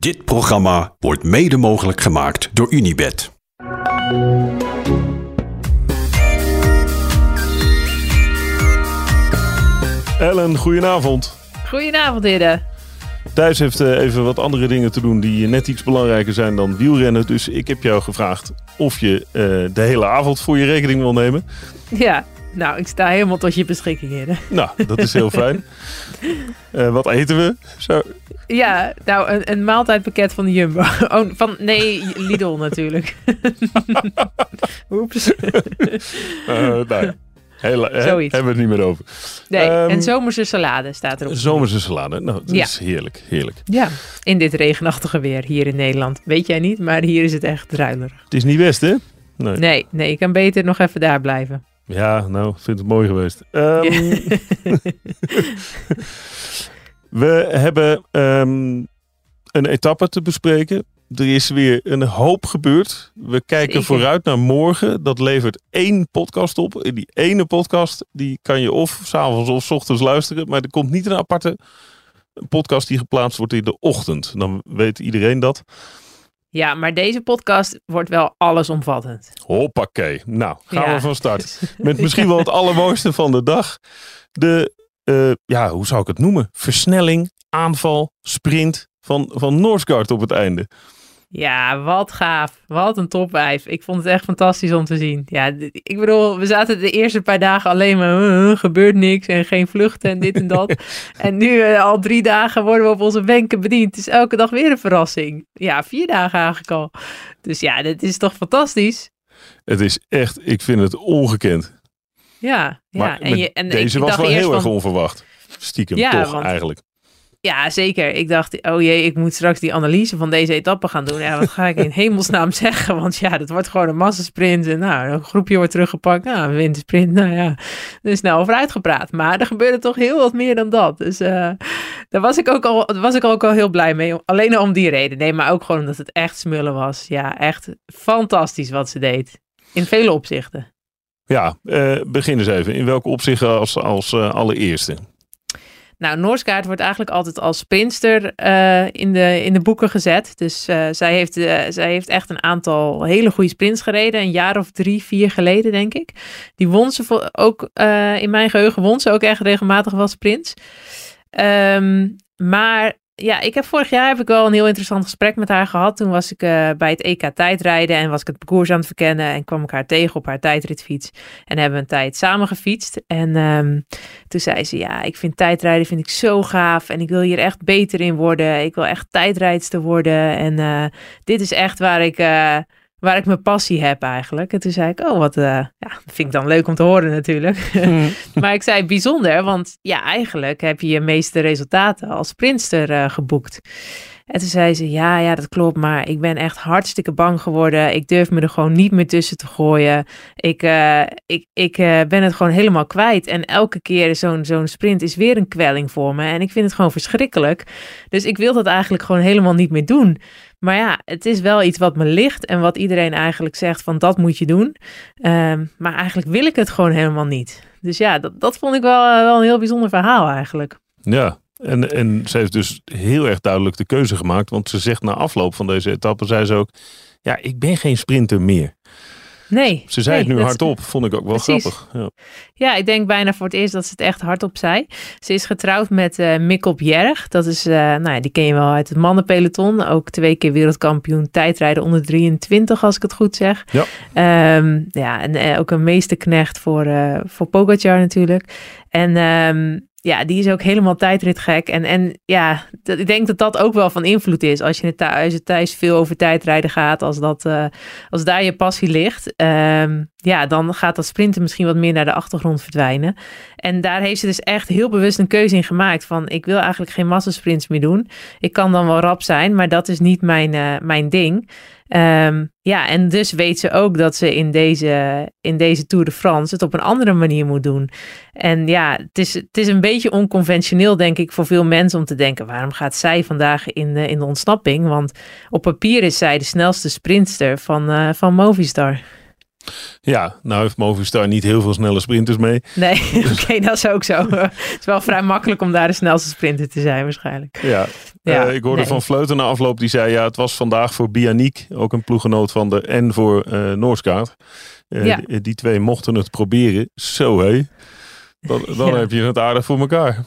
Dit programma wordt mede mogelijk gemaakt door Unibed. Ellen, goedenavond. Goedenavond, heren. Thijs heeft eh, even wat andere dingen te doen die net iets belangrijker zijn dan wielrennen. Dus ik heb jou gevraagd of je eh, de hele avond voor je rekening wil nemen. Ja, nou, ik sta helemaal tot je beschikking, heren. Nou, dat is heel fijn. Eh, wat eten we? Zo. Ja, nou, een, een maaltijdpakket van de Jumbo. Oh, van, nee, Lidl natuurlijk. Oeps. Eh, nou ja. Heel, hè, Zoiets. hebben we het niet meer over. Nee, Ehm, en zomerse salade staat erop. Zomerse salade. Nou, dat Ja. is heerlijk, heerlijk. Ja, in dit regenachtige weer hier in Nederland. Weet jij niet, maar hier is het echt druilerig. Het is niet best, hè? Nee. Nee, nee, ik kan beter nog even daar blijven. Ja, nou, ik vind het mooi geweest. Ehm, we hebben ehm, een etappe te bespreken. Er is weer een hoop gebeurd. We kijken Zeker. vooruit naar morgen. Dat levert één podcast op. En die ene podcast die kan je of s'avonds of 's ochtends luisteren. Maar er komt niet een aparte podcast die geplaatst wordt in de ochtend. Dan weet iedereen dat. Ja, maar deze podcast wordt wel allesomvattend. Hoppakee. Nou, gaan Ja. we van start. Met misschien wel het allermooiste van de dag. De, eh, ja, hoe zou ik het noemen? Versnelling, aanval, sprint van, van Noordsgaard op het einde. Ja, wat gaaf. Wat een topwijf. Ik vond het echt fantastisch om te zien. Ja, ik bedoel, we zaten de eerste paar dagen alleen maar, "Uh, uh, gebeurt niks en geen vluchten en dit en dat. en nu eh, al drie dagen worden we op onze wenken bediend. Het is elke dag weer een verrassing. Ja, vier dagen eigenlijk al. Dus ja, dit is toch fantastisch? Het is echt, ik vind het ongekend. Ja, ja. Maar en je, en deze was dacht wel heel erg van- onverwacht. Stiekem Ja, toch want- eigenlijk. Ja, zeker. Ik dacht, oh jee, ik moet straks die analyse van deze etappe gaan doen. Ja, wat ga ik in hemelsnaam zeggen? Want ja, dat wordt gewoon een massasprint. En nou, een groepje wordt teruggepakt. Nou, een wintersprint. Nou ja, er is snel over uitgepraat. Maar er gebeurde toch heel wat meer dan dat. Dus eh, daar was ik, ook al, was ik ook al heel blij mee. Alleen om die reden. Nee, maar ook gewoon omdat het echt smullen was. Ja, echt fantastisch wat ze deed. In vele opzichten. Ja, eh, begin eens even. In welke opzichten als, als eh, allereerste? Nou, Noorskaart wordt eigenlijk altijd als sprinster eh, in, de, in de boeken gezet. Dus eh, zij, heeft, eh, zij heeft echt een aantal hele goede sprints gereden. Een jaar of drie, vier geleden, denk ik. Die won ze ook, in mijn geheugen won ze ook echt regelmatig wel sprints. Ehm, maar ja, ik heb vorig jaar heb ik wel een heel interessant gesprek met haar gehad. Toen was ik eh, bij het EK tijdrijden en was ik het parcours aan het verkennen. En kwam ik haar tegen op haar tijdritfiets. En hebben we een tijd samen gefietst. En ehm, toen zei ze, ja, ik vind tijdrijden vind ik zo gaaf en ik wil hier echt beter in worden. Ik wil echt tijdrijdster worden en eh, dit is echt waar ik, eh, waar ik mijn passie heb eigenlijk. En toen zei ik, oh, wat, eh, ja, vind ik dan leuk om te horen natuurlijk. maar ik zei bijzonder, want ja, eigenlijk heb je je meeste resultaten als sprinter eh, geboekt. En toen zei ze, ja, ja, dat klopt, maar ik ben echt hartstikke bang geworden. Ik durf me er gewoon niet meer tussen te gooien. Ik, eh, ik, ik ben het gewoon helemaal kwijt. En elke keer zo'n zo'n sprint is weer een kwelling voor me. En ik vind het gewoon verschrikkelijk. Dus ik wil dat eigenlijk gewoon helemaal niet meer doen. Maar ja, het is wel iets wat me ligt en wat iedereen eigenlijk zegt van dat moet je doen. Ehm, maar eigenlijk wil ik het gewoon helemaal niet. Dus ja, dat, dat vond ik wel, eh, wel een heel bijzonder verhaal eigenlijk. Ja, en, en ze heeft dus heel erg duidelijk de keuze gemaakt. Want ze zegt na afloop van deze etappe, zei ze ook... Ja, ik ben geen sprinter meer. Nee. Ze zei nee, het nu hardop, vond ik ook wel Precies. grappig. Ja. Ja, ik denk bijna voor het eerst dat ze het echt hardop zei. Ze is getrouwd met eh Mikkel Bjerg. Dat is, eh, nou ja, die ken je wel uit het mannenpeloton. Ook twee keer wereldkampioen tijdrijden onder 23, als ik het goed zeg. Ja. Ehm, ja, en eh, ook een meesterknecht voor, eh voor Pogacar natuurlijk. En ehm, ja, die is ook helemaal tijdritgek. En, en ja, ik denk dat dat ook wel van invloed is. Als je het thuis, thuis veel over tijdrijden gaat, als, dat, eh, als daar je passie ligt. ehm, ja, dan gaat dat sprinten misschien wat meer naar de achtergrond verdwijnen. En daar heeft ze dus echt heel bewust een keuze in gemaakt. Van ik wil eigenlijk geen massasprints meer doen. Ik kan dan wel rap zijn, maar dat is niet mijn, eh, mijn ding. Ehm, ja, en dus weet ze ook dat ze in deze, in deze Tour de France het op een andere manier moet doen. En ja, het is, het is een beetje onconventioneel, denk ik, voor veel mensen om te denken: waarom gaat zij vandaag in de, in de ontsnapping? Want op papier is zij de snelste sprintster van, eh, van Movistar. Ja, nou heeft Movistar niet heel veel snelle sprinters mee. Nee, oké, dat is ook zo. het is wel vrij makkelijk om daar de snelste sprinter te zijn waarschijnlijk. Ja, Ja, Eh, ik hoorde nee. van Vleuten na afloop, die zei ja, het was vandaag voor Bianiek, ook een ploeggenoot van de, en voor eh Noorskaart. Eh, Ja. die, twee mochten het proberen. Zo hé, dan, dan Ja. heb je het aardig voor elkaar.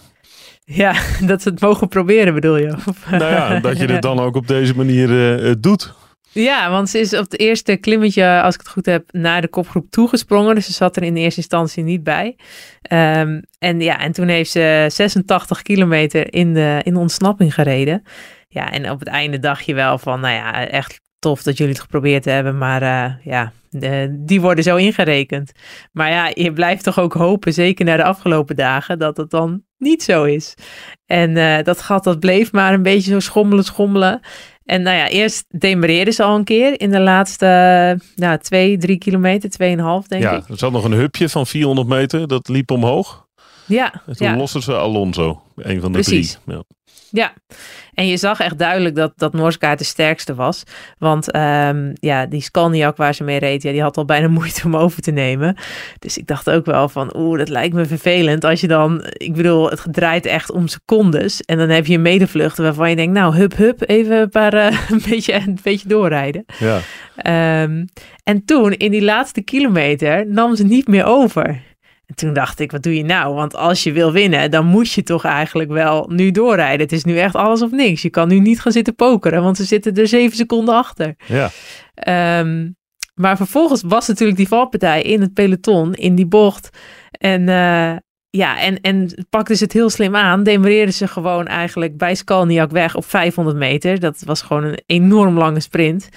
Ja, dat ze het mogen proberen bedoel je? Nou ja, dat je het dan ook op deze manier doet. Ja, want ze is op het eerste klimmetje, als ik het goed heb, naar de kopgroep toegesprongen. Dus ze zat er in eerste instantie niet bij. Ehm, en ja, en toen heeft ze 86 kilometer in de, in de ontsnapping gereden. Ja, en op het einde dacht je wel van, nou ja, echt tof dat jullie het geprobeerd hebben. Maar eh, ja, de- die worden zo ingerekend. Maar ja, je blijft toch ook hopen, zeker na de afgelopen dagen, dat het dan niet zo is. En eh, dat gat, dat bleef maar een beetje zo schommelen, schommelen. En nou ja, eerst demareerden ze al een keer in de laatste nou, twee, drie kilometer, tweeënhalf denk ja, ik. er zat nog een hupje van 400 meter, dat liep omhoog. Ja, En toen ja, losten ze Alonso, een van de Precies. drie. Ja. Ja. En je zag echt duidelijk dat, dat Noorskaart de sterkste was. Want ehm, ja, die Skalniak waar ze mee reed, ja, die had al bijna moeite om over te nemen. Dus ik dacht ook wel van, oeh, dat lijkt me vervelend. Als je dan, ik bedoel, het draait echt om secondes. En dan heb je een medevluchten waarvan je denkt, nou, hup, hup, even een, paar, eh, een, beetje, een beetje doorrijden. Ja. Ehm, en toen, in die laatste kilometer, nam ze niet meer over. En toen dacht ik, wat doe je nou? Want als je wil winnen, dan moet je toch eigenlijk wel nu doorrijden. Het is nu echt alles of niks. Je kan nu niet gaan zitten pokeren, want ze zitten er zeven seconden achter. ja. Ehm, maar vervolgens was natuurlijk die valpartij in het peloton, in die bocht. En eh, ja, en, en pakten ze het heel slim aan. Demareerden ze gewoon eigenlijk bij Skalniak weg op 500 meter. Dat was gewoon een enorm lange sprint.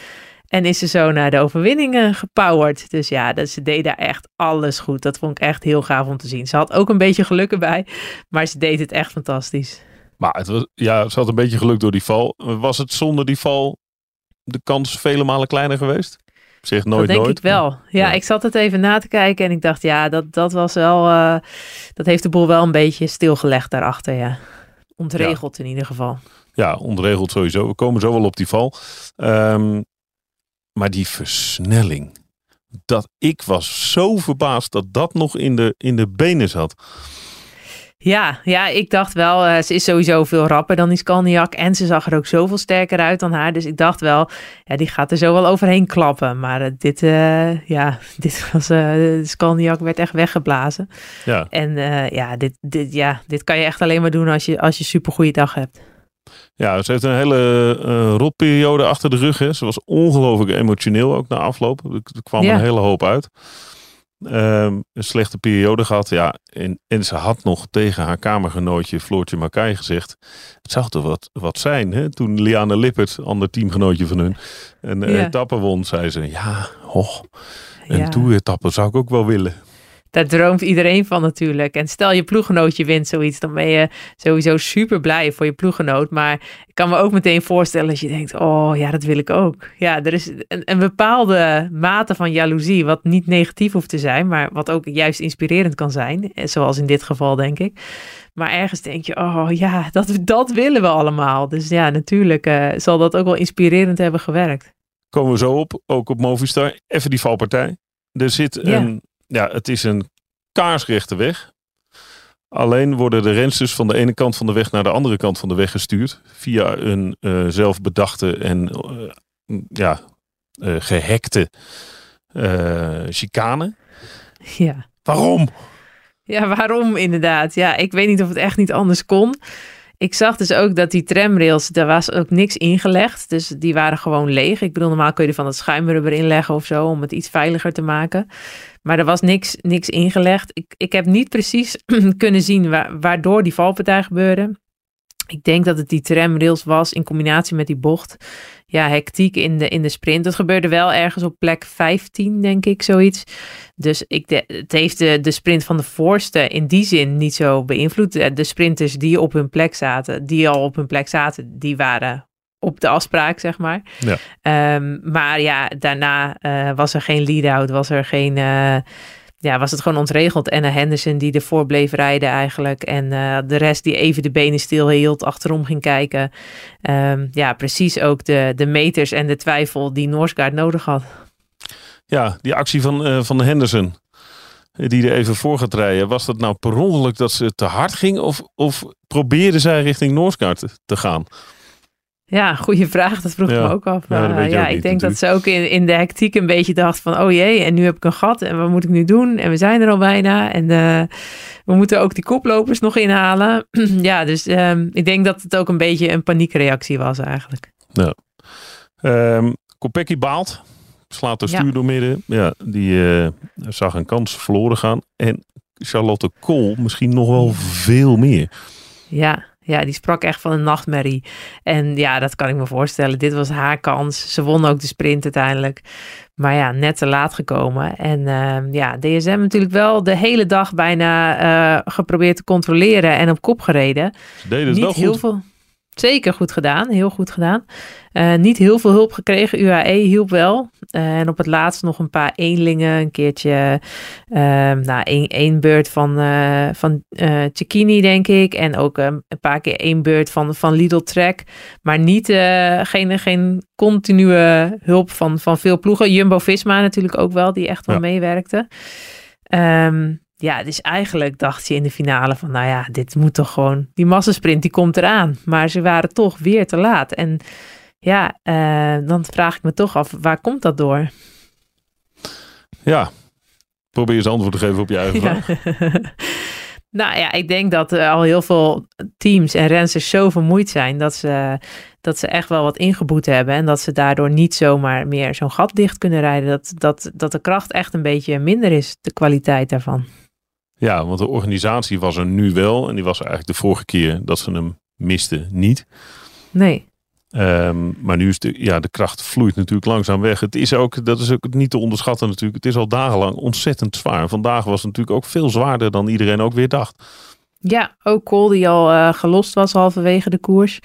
En is ze zo naar de overwinning eh, gepowerd. Dus ja, dat, ze deed daar echt alles goed. Dat vond ik echt heel gaaf om te zien. Ze had ook een beetje geluk erbij, maar ze deed het echt fantastisch. Maar het was, ja, ze had een beetje geluk door die val. Was het zonder die val de kans vele malen kleiner geweest? Zeg nooit dat denk nooit. ik wel. Ja, Ja. ik zat het even na te kijken en ik dacht, ja, dat, dat was wel, eh, dat heeft de boel wel een beetje stilgelegd daarachter, ja. Ontregeld in ieder geval. Ja, ontregeld sowieso. We komen zo wel op die val. Ehm, maar die versnelling. Dat ik was zo verbaasd dat dat nog in de, in de benen zat. Ja, ja, ik dacht wel, eh, ze is sowieso veel rapper dan die Skalniak en ze zag er ook zoveel sterker uit dan haar. Dus ik dacht wel, ja, die gaat er zo wel overheen klappen. Maar eh, dit, eh, ja, dit was, de Skalniak werd echt weggeblazen. Ja, En ja, dit, dit, ja, dit kan je echt alleen maar doen als je, als je een supergoeie dag hebt. Ja ze heeft een hele eh rotperiode achter de rug. Hè. Ze was ongelooflijk emotioneel ook na afloop. Er, er kwam Ja. een hele hoop uit. Ehm, een slechte periode gehad. Ja, en, en ze had nog tegen haar kamergenootje Floortje Makai gezegd. Het zou toch wat, wat zijn. Hè? Toen Liane Lippert, ander teamgenootje van hun, een Ja. etappe won. Zei ze, ja, oh, een Ja. toeretappe zou ik ook wel willen. Daar droomt iedereen van natuurlijk. En stel je ploeggenootje wint zoiets, dan ben je sowieso super blij voor je ploeggenoot. Maar ik kan me ook meteen voorstellen als je denkt, oh ja, dat wil ik ook. Ja, er is een, een bepaalde mate van jaloezie, wat niet negatief hoeft te zijn, maar wat ook juist inspirerend kan zijn. Eh, Zoals in dit geval, denk ik. Maar ergens denk je, oh ja, dat, dat willen we allemaal. Dus ja, natuurlijk eh, zal dat ook wel inspirerend hebben gewerkt. Komen we zo op, ook op Movistar. Even die valpartij. Er zit Ja. een, ja, het is een kaarsrechte weg. Alleen worden de rensters van de ene kant van de weg naar de andere kant van de weg gestuurd. Via een eh, zelfbedachte en eh, ja, eh, gehackte eh, chicane. Ja. Waarom? Ja, waarom inderdaad? Ja, ik weet niet of het echt niet anders kon. Ik zag dus ook dat die tramrails, daar was ook niks ingelegd. Dus die waren gewoon leeg. Ik bedoel, normaal kun je er van het schuimrubber inleggen of zo, om het iets veiliger te maken. Maar er was niks, niks ingelegd. Ik, ik heb niet precies kunnen zien wa- waardoor die valpartij gebeurde. Ik denk dat het die tramrails was in combinatie met die bocht. Ja, hectiek in de, in de sprint. Dat gebeurde wel ergens op plek 15, denk ik, zoiets. Dus ik het heeft de, de sprint van de voorste in die zin niet zo beïnvloed. De de sprinters die op hun plek zaten, die al op hun plek zaten, die waren op de afspraak, zeg maar. Ja. Ehm, maar ja, daarna eh, was er geen lead-out, was er geen... eh, ja, was het gewoon ontregeld. En Henderson die ervoor bleef rijden eigenlijk. En eh, de rest die even de benen stil hield, achterom ging kijken. Ehm, ja, precies ook de, de meters en de twijfel die Noorskaart nodig had. Ja, die actie van, uh, van Henderson. Die er even voor gaat rijden. Was dat nou per ongeluk dat ze te hard ging? Of, of probeerde zij richting Noorskaart te gaan? Ja, goede vraag. Dat vroeg me ook af. Ja, uh, ja ik denk dat ze ook in, in de hectiek een beetje dacht van... oh jee, en nu heb ik een gat en wat moet ik nu doen? En we zijn er al bijna. En uh, we moeten ook die koplopers nog inhalen. ja, dus um, ik denk dat het ook een beetje een paniekreactie was eigenlijk. Ja. Um, Kopecky baalt. Slaat de stuur ja. door midden. Ja, die uh, zag een kans verloren gaan. En Charlotte Kool misschien nog wel veel meer. Ja, ja, die sprak echt van een nachtmerrie. En ja, dat kan ik me voorstellen. Dit was haar kans. Ze won ook de sprint uiteindelijk. Maar ja, net te laat gekomen. En uh, ja, DSM natuurlijk wel de hele dag bijna uh, geprobeerd te controleren en op kop gereden. Ze deden het Niet wel heel goed. veel. Zeker goed gedaan, heel goed gedaan. Uh, niet heel veel hulp gekregen. UAE hielp wel. Uh, en op het laatst nog een paar eenlingen. Een keertje, uh, nou, één, één beurt van, uh, van Cecchini, denk ik. En ook een paar keer één beurt van, van Lidl Trek. Maar niet, geen, geen continue hulp van, van veel ploegen. Jumbo-Visma natuurlijk ook wel, die echt wel ja. meewerkte. Um, ja, dus eigenlijk dacht je in de finale van, nou ja, dit moet toch gewoon, die massasprint die komt eraan. Maar ze waren toch weer te laat. En ja, uh, dan vraag ik me toch af, waar komt dat door? Ja, probeer eens antwoord te geven op je eigen vraag. nou ja, ik denk dat uh, al heel veel teams en renners zo vermoeid zijn dat ze, dat ze echt wel wat ingeboet hebben. En dat ze daardoor niet zomaar meer zo'n gat dicht kunnen rijden. Dat, dat, dat de kracht echt een beetje minder is, de kwaliteit daarvan. Ja, want de organisatie was er nu wel. En die was er eigenlijk de vorige keer dat ze hem misten niet. Nee. Um, maar nu is de, ja, de kracht vloeit natuurlijk langzaam weg. Het is ook, dat is ook niet te onderschatten natuurlijk. Het is al dagenlang ontzettend zwaar. Vandaag was het natuurlijk ook veel zwaarder dan iedereen ook weer dacht. Ja, ook Cole die al uh, gelost was halverwege de koers.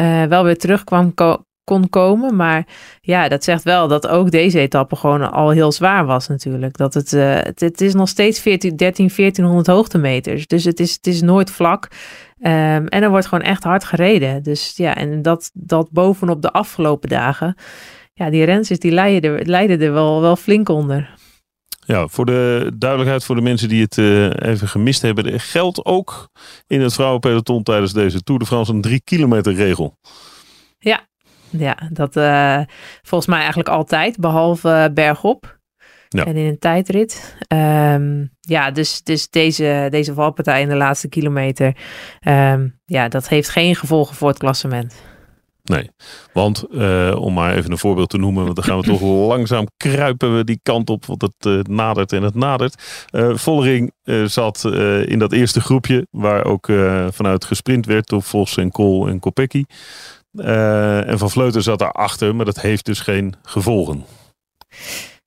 Uh, wel weer terugkwam kon komen. Maar ja, dat zegt wel dat ook deze etappe gewoon al heel zwaar was natuurlijk. Dat het, uh, het, het, is nog steeds 14, 13, 1400 hoogtemeters. Dus het is, het is nooit vlak. Um, en er wordt gewoon echt hard gereden. Dus ja, en dat, dat bovenop de afgelopen dagen. Ja, die rensers die leiden er, leiden er wel, wel flink onder. Ja, voor de duidelijkheid voor de mensen die het uh, even gemist hebben. Er geldt ook in het vrouwenpeloton tijdens deze Tour de France een drie kilometer regel. Ja, ja dat uh, volgens mij eigenlijk altijd, behalve bergop. Ja. En in een tijdrit. Um, ja, dus, dus deze, deze valpartij in de laatste kilometer. Um, ja, dat heeft geen gevolgen voor het klassement. Nee, want uh, om maar even een voorbeeld te noemen, want dan gaan we toch langzaam kruipen we die kant op, want het uh, nadert en het nadert. Uh, Vollering zat in dat eerste groepje, waar ook vanuit gesprint werd door Vos en Kool en Kopecky. En Van Vleuten zat daarachter, maar dat heeft dus geen gevolgen.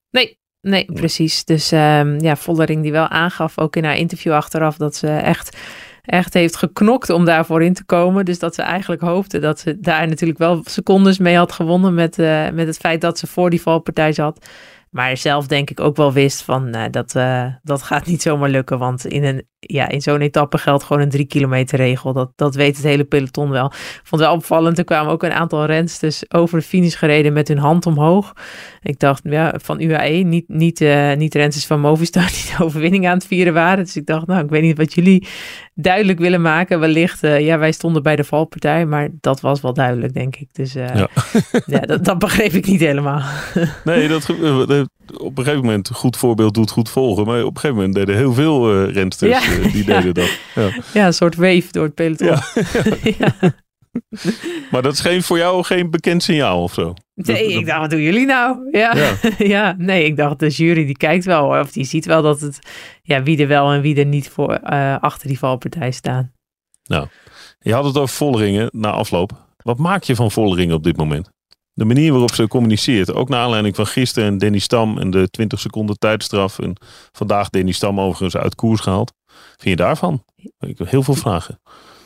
Nee, Nee, precies. Dus um, ja, Vollering die wel aangaf, ook in haar interview achteraf, dat ze echt, echt heeft geknokt om daarvoor in te komen. Dus dat ze eigenlijk hoopte dat ze daar natuurlijk wel secondes mee had gewonnen met, uh, met het feit dat ze voor die valpartij zat. Maar zelf denk ik ook wel wist van uh, dat, uh, dat gaat niet zomaar lukken. Want in, een, ja, in zo'n etappe geldt gewoon een drie kilometer regel. Dat, dat weet het hele peloton wel. Vond het wel opvallend. Er kwamen ook een aantal rensters over de finish gereden met hun hand omhoog. Ik dacht ja, van UAE, niet, niet, uh, niet rensters van Movistar die de overwinning aan het vieren waren. Dus ik dacht nou, ik weet niet wat jullie duidelijk willen maken. Wellicht, ja, wij stonden bij de valpartij. Maar dat was wel duidelijk, denk ik. Dus ja, ja dat, dat begreep ik niet helemaal. nee, dat op een gegeven moment, goed voorbeeld doet goed volgen. Maar op een gegeven moment deden heel veel uh, rensters ja, uh, die ja. deden dat. Ja. ja, een soort wave door het peloton. Ja. maar dat is geen, voor jou geen bekend signaal of zo? Nee, dat, ik dacht, wat doen jullie nou? Ja. Ja. nee, ik dacht, de jury die kijkt wel, of die ziet wel dat het, ja, wie er wel en wie er niet voor uh, achter die valpartij staan. Nou, je had het over Volleringen na afloop. Wat maak je van Volleringen op dit moment? De manier waarop ze communiceert. Ook naar aanleiding van gisteren en Danny Stam en de 20 seconden tijdstraf. En vandaag Danny Stam overigens uit koers gehaald. Vind je daarvan? Heel veel vragen.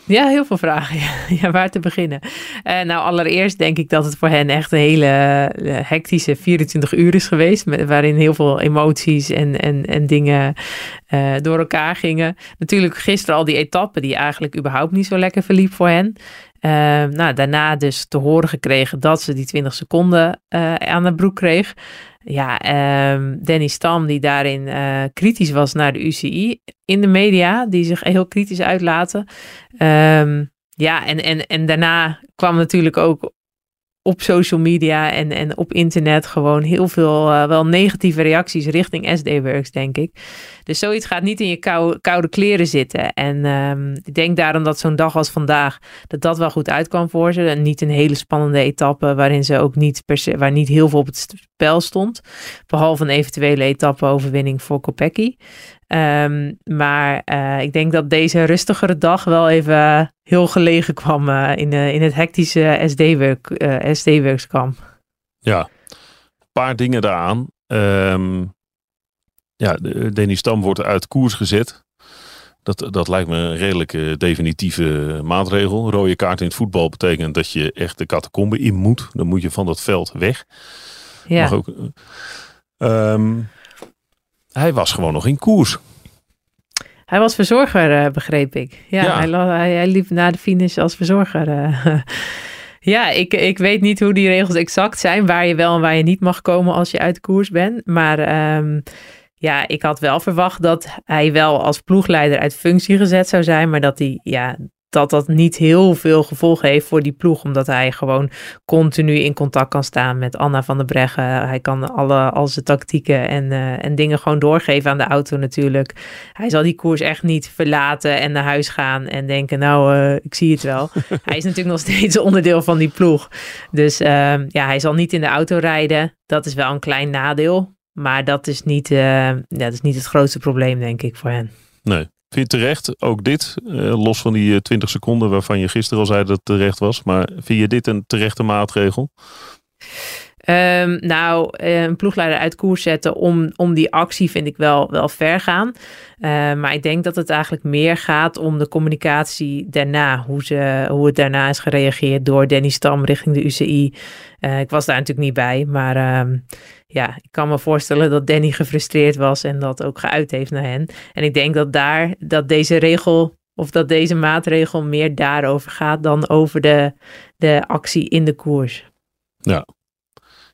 Ja, heel veel vragen. Ja, waar te beginnen? Uh, nou, allereerst denk ik dat het voor hen echt een hele uh, hectische 24 uur is geweest. Waarin heel veel emoties en, en, en dingen uh, door elkaar gingen. Natuurlijk gisteren al die etappe die eigenlijk überhaupt niet zo lekker verliep voor hen. Nou, daarna dus te horen gekregen dat ze die 20 seconden aan de broek kreeg. Ja, ehm, Danny Stam, die daarin kritisch was naar de UCI in de media, die zich heel kritisch uitlaten. Um, ja, en, en, en daarna kwam natuurlijk ook op social media en, en op internet gewoon heel veel uh, wel negatieve reacties richting SD-Works, denk ik. Dus zoiets gaat niet in je koude, kleren zitten. En um, ik denk daarom dat zo'n dag als vandaag, dat dat wel goed uitkwam voor ze. En niet een hele spannende etappe waarin ze ook niet per se, waar niet heel veel op het spel stond. Behalve een eventuele etappe-overwinning voor Kopecky. Um, maar uh, ik denk dat deze rustigere dag wel even heel gelegen kwam uh, in, uh, in het hectische SD-work, SD-workskamp. Ja, een paar dingen daaraan. Um, ja, Danny Stam wordt uit koers gezet. Dat, dat lijkt me een redelijk definitieve maatregel. Rode kaart in het voetbal betekent dat je echt de catacombe in moet. Dan moet je van dat veld weg. Ja. Mag ook, um, hij was gewoon nog in koers. Hij was verzorger, uh, begreep ik. Ja, Hij, hij, liep na de finish als verzorger. Uh. ja, ik, ik weet niet hoe die regels exact zijn. Waar je wel en waar je niet mag komen als je uit koers bent. Maar um, ja, ik had wel verwacht dat hij wel als ploegleider uit functie gezet zou zijn. Maar dat hij ja, dat dat niet heel veel gevolgen heeft voor die ploeg. Omdat hij gewoon continu in contact kan staan met Anna van der Breggen. Hij kan alle, al zijn tactieken en, uh, en dingen gewoon doorgeven aan de auto natuurlijk. Hij zal die koers echt niet verlaten en naar huis gaan en denken, nou, uh, ik zie het wel. hij is natuurlijk nog steeds onderdeel van die ploeg. Dus uh, ja, hij zal niet in de auto rijden. Dat is wel een klein nadeel. Maar dat is niet, ja, dat is niet het grootste probleem, denk ik, voor hen. Nee. Vind je terecht, ook dit, eh, los van die 20 eh, seconden waarvan je gisteren al zei dat het terecht was. Maar vind je dit een terechte maatregel? Um, nou, eh, een ploegleider uit koers zetten om, om die actie vind ik wel, wel ver gaan. Uh, maar ik denk dat het eigenlijk meer gaat om de communicatie daarna. Hoe, ze, hoe het daarna is gereageerd door Danny Stam richting de UCI. Uh, ik was daar natuurlijk niet bij, maar um, ja, ik kan me voorstellen dat Danny gefrustreerd was en dat ook geuit heeft naar hen. En ik denk dat daar, dat deze regel of dat deze maatregel meer daarover gaat dan over de, de actie in de koers. Ja,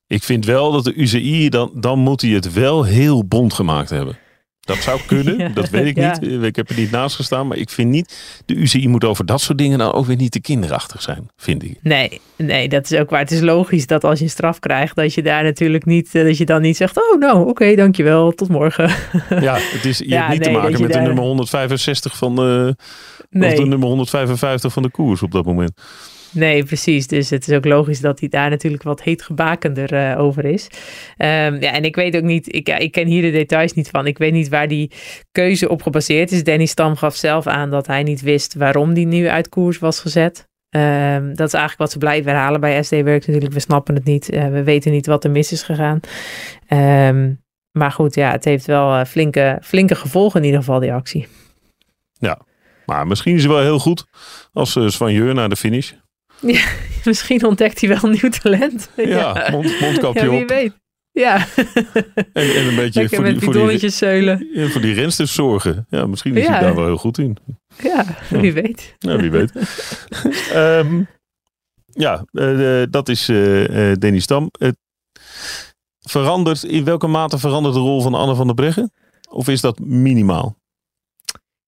ik vind wel dat de UCI, dan, dan moet hij het wel heel bond gemaakt hebben. Dat zou kunnen, dat weet ik niet. Ik heb er niet naast gestaan, maar ik vind niet... De UCI moet over dat soort dingen nou ook weer niet te kinderachtig zijn, vind ik. Nee, nee, dat is ook waar. Het is logisch dat als je straf krijgt, dat je daar natuurlijk niet... Dat je dan niet zegt, oh nou, oké, dankjewel, tot morgen. Ja, het is, je hebt niet te maken met de nummer 165 van de... Nee. Of de nummer 155 van de koers op dat moment. Nee, precies. Dus het is ook logisch dat hij daar natuurlijk wat heetgebakender uh, over is. Um, ja, en ik weet ook niet, ik, ik ken hier de details niet van. Ik weet niet waar die keuze op gebaseerd is. Danny Stam gaf zelf aan dat hij niet wist waarom die nu uit koers was gezet. Um, dat is eigenlijk wat ze blijven herhalen bij SD Works natuurlijk. We snappen het niet. Uh, we weten niet wat er mis is gegaan. Um, maar goed, ja, het heeft wel uh, flinke, flinke gevolgen in ieder geval, die actie. Ja, maar misschien is het wel heel goed als uh, Svanjeur naar de finish. Ja, misschien ontdekt hij wel een nieuw talent. Ja, Mond, mondkapje ja, wie weet. Ja. En, en een beetje Lekker voor die, voor die, zeulen. voor die rensters zorgen. Ja, misschien is ja. hij daar wel heel goed in. Ja, wie weet. Ja, wie weet. um, ja, uh, dat is uh, Danny Stam. Verandert, in welke mate verandert de rol van Anne van der Breggen? Of is dat minimaal?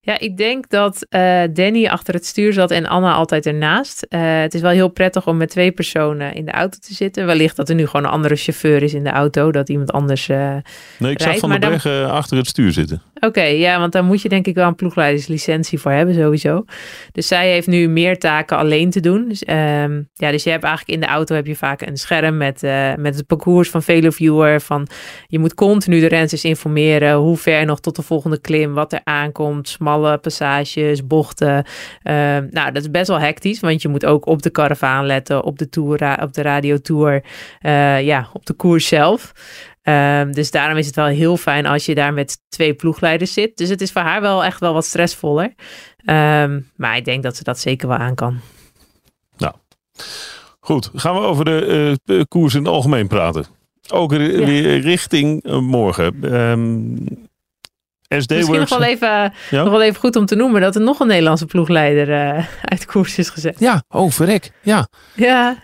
Ja, ik denk dat uh, Danny achter het stuur zat en Anna altijd ernaast. Uh, het is wel heel prettig om met twee personen in de auto te zitten. Wellicht dat er nu gewoon een andere chauffeur is in de auto, dat iemand anders. Uh, nee, ik zag Van de dan... achter het stuur zitten. Oké, ja, want daar moet je denk ik wel een ploegleiderslicentie voor hebben, sowieso. Dus zij heeft nu meer taken alleen te doen. Dus, um, ja, dus je hebt eigenlijk in de auto heb je vaak een scherm met, met het parcours van VeloViewer. Van je moet continu de renners informeren hoe ver nog tot de volgende klim, wat er aankomt, smalle passages, bochten. Uh, nou, dat is best wel hectisch, want je moet ook op de karavaan letten, op de, tour, op de radiotour, uh, ja, op de koers zelf. Um, dus daarom is het wel heel fijn als je daar met twee ploegleiders zit. Dus het is voor haar wel echt wel wat stressvoller. Um, maar ik denk dat ze dat zeker wel aan kan. Nou, goed. Gaan we over de uh, koers in het algemeen praten. Ook ja. richting uh, morgen. Um, SD Misschien nog wel, even, Ja? nog wel even goed om te noemen dat er nog een Nederlandse ploegleider eh, uit koers is gezet. Ja, oh verrek. Ja, Ja,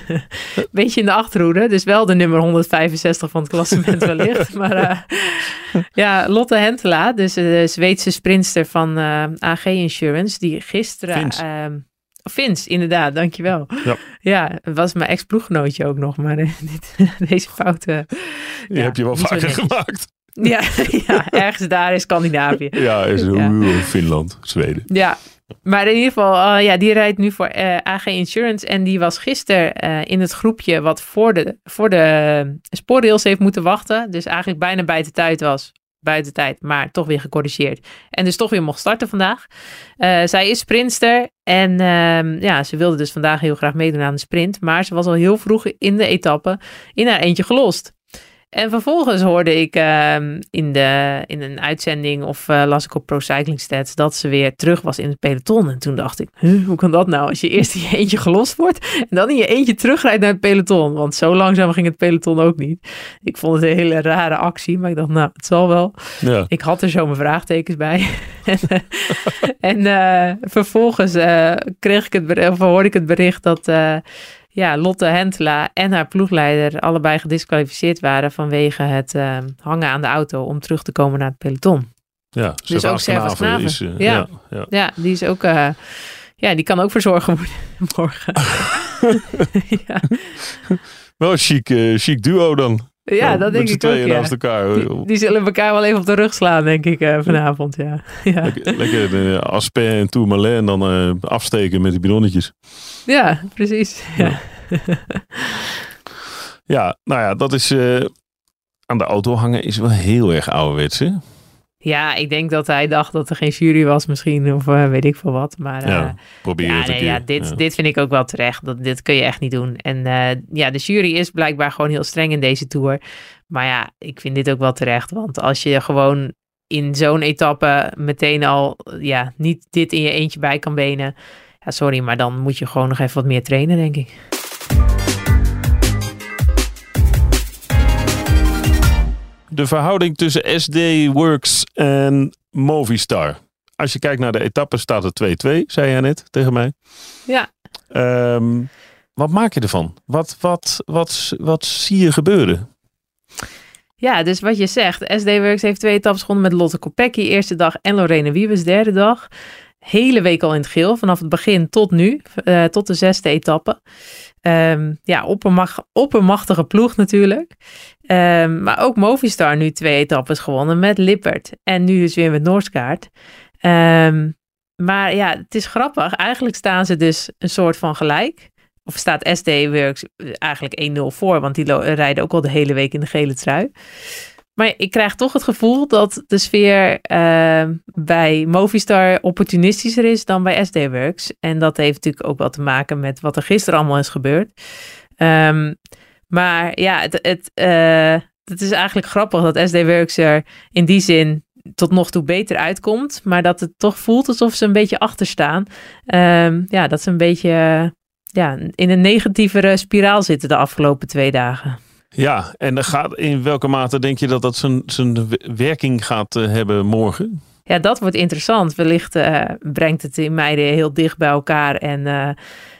beetje in de achterhoede. Dus wel de nummer 165 van het klassement wellicht. Maar eh, ja, Lotte Hentela, dus de Zweedse sprinster van eh, AG Insurance, die gisteren... Vins. ehm, inderdaad, dankjewel. Ja. Ja, het was mijn ex-ploeggenootje ook nog, maar eh, dit, deze fouten... die Ja, heb je wel vaker gemaakt. Ja, ja, ergens daar in Scandinavië. Ja, is Ja. Finland, Zweden. Ja, maar in ieder geval, eh, ja, die rijdt nu voor eh, AG Insurance. En die was gisteren eh, in het groepje wat voor de, voor de spoorrails heeft moeten wachten. Dus eigenlijk bijna buiten tijd was. Buiten tijd, maar toch weer gecorrigeerd. En dus toch weer mocht starten vandaag. Zij is sprinster en ehm, ja, ze wilde dus vandaag heel graag meedoen aan de sprint. Maar ze was al heel vroeg in de etappe in haar eentje gelost. En vervolgens hoorde ik ehm, in, de, in een uitzending of eh, las ik op Pro Cycling Stats dat ze weer terug was in het peloton. En toen dacht ik, huh, hoe kan dat nou? Als je eerst in je eentje gelost wordt en dan in je eentje terugrijdt naar het peloton. Want zo langzaam ging het peloton ook niet. Ik vond het een hele rare actie, maar ik dacht, nou, het zal wel. Ja. Ik had er zo mijn vraagtekens bij. en eh, eh, vervolgens kreeg ik het bericht, of hoorde ik het bericht dat ja, Lotte Hentela en haar ploegleider allebei gedisqualificeerd waren vanwege het eh, hangen aan de auto om terug te komen naar het peloton. Ja, Dus ook Servas Knaven. is... eh, Ja. ja, ja. Ja, die is ook. eh, ja, die kan ook verzorgen worden morgen. ja, Wel een chic, eh, chic duo dan. Ja dat denk ik ook. Ja. naast elkaar. Die, die zullen elkaar wel even op de rug slaan, denk ik, eh, vanavond. Ja. Ja. Lekker, lekker de Asper en Tourmalet en dan eh, afsteken met die bidonnetjes. ja, precies. Ja. Ja, nou ja, dat is... eh, aan de auto hangen is wel heel erg ouderwets, hè? Ja, ik denk dat hij dacht dat er geen jury was misschien, of eh, weet ik veel wat. Maar eh, Ja, probeer ja, het nee, ja, dit, Ja. dit vind ik ook wel terecht. Dat, dit kun je echt niet doen. En eh, ja, de jury is blijkbaar gewoon heel streng in deze tour. Maar ja, ik vind dit ook wel terecht. Want als je gewoon in zo'n etappe meteen al ja, niet dit in je eentje bij kan benen. Ja, sorry, maar dan moet je gewoon nog even wat meer trainen, denk ik. De verhouding tussen SD Works en Movistar. Als je kijkt naar de etappe staat het 2-2, zei jij net tegen mij. Ja. Ehm, wat maak je ervan? Wat, wat, wat, wat zie je gebeuren? Ja, dus wat je zegt. SD Works heeft twee etappes gewonnen met Lotte Kopecky eerste dag en Lorena Wiebes derde dag. Hele week al in het geel, vanaf het begin tot nu, eh, tot de zesde etappe. Ehm, ja, oppermach, oppermachtige ploeg natuurlijk. Ehm, maar ook Movistar nu twee etappes gewonnen met Lippert. En nu dus weer met Noorskaart. Ehm, maar ja, het is grappig. Eigenlijk staan ze dus een soort van gelijk. Of staat SD Works eigenlijk 1-0 voor, want die rijden ook al de hele week in de gele trui. Maar ik krijg toch het gevoel dat de sfeer eh, bij Movistar opportunistischer is dan bij SD Works. En dat heeft natuurlijk ook wel te maken met wat er gisteren allemaal is gebeurd. Ehm, maar ja, het, het, eh, het is eigenlijk grappig dat SD Works er in die zin tot nog toe beter uitkomt. Maar dat het toch voelt alsof ze een beetje achter staan. Ehm, ja, dat ze een beetje ja, in een negatievere spiraal zitten de afgelopen twee dagen. Ja, en gaat, in welke mate denk je dat dat zijn, zijn werking gaat eh, hebben morgen? Ja, dat wordt interessant. Wellicht eh, brengt het in meiden heel dicht bij elkaar en eh,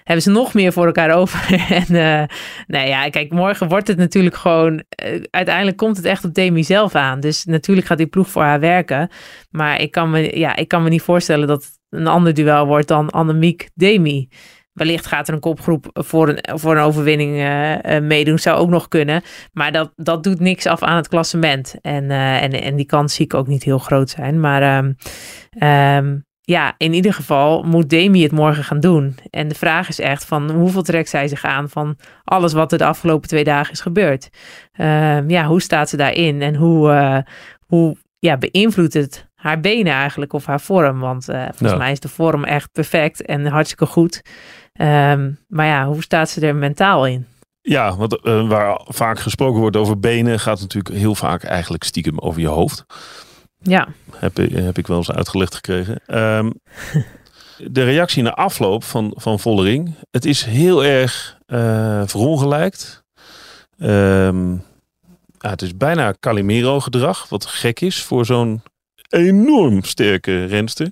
hebben ze nog meer voor elkaar over. en nou ja, kijk, morgen wordt het natuurlijk gewoon. Uiteindelijk komt het echt op Demi zelf aan. Dus natuurlijk gaat die ploeg voor haar werken. Maar ik kan me, ja, ik kan me niet voorstellen dat het een ander duel wordt dan Annemiek Demi. Wellicht gaat er een kopgroep voor een, voor een overwinning uh, uh, meedoen. Zou ook nog kunnen. Maar dat, dat doet niks af aan het klassement. En, uh, en, en die kans zie ik ook niet heel groot zijn. Maar um, um, ja, in ieder geval moet Demi het morgen gaan doen. En de vraag is echt van hoeveel trekt zij zich aan van alles wat er de afgelopen twee dagen is gebeurd. Um, ja, hoe staat ze daarin? En hoe, hoe ja, beïnvloedt het haar benen eigenlijk of haar vorm? Want uh, volgens ja. mij is de vorm echt perfect en hartstikke goed. Um, maar ja, hoe staat ze er mentaal in? Ja, want uh, waar vaak gesproken wordt over benen, gaat natuurlijk heel vaak eigenlijk stiekem over je hoofd. Ja. Heb, heb ik wel eens uitgelegd gekregen. Um, de reactie na afloop van, van Vollering. Het is heel erg uh, verongelijkt. Um, ja, het is bijna Calimero gedrag, wat gek is voor zo'n enorm sterke renster.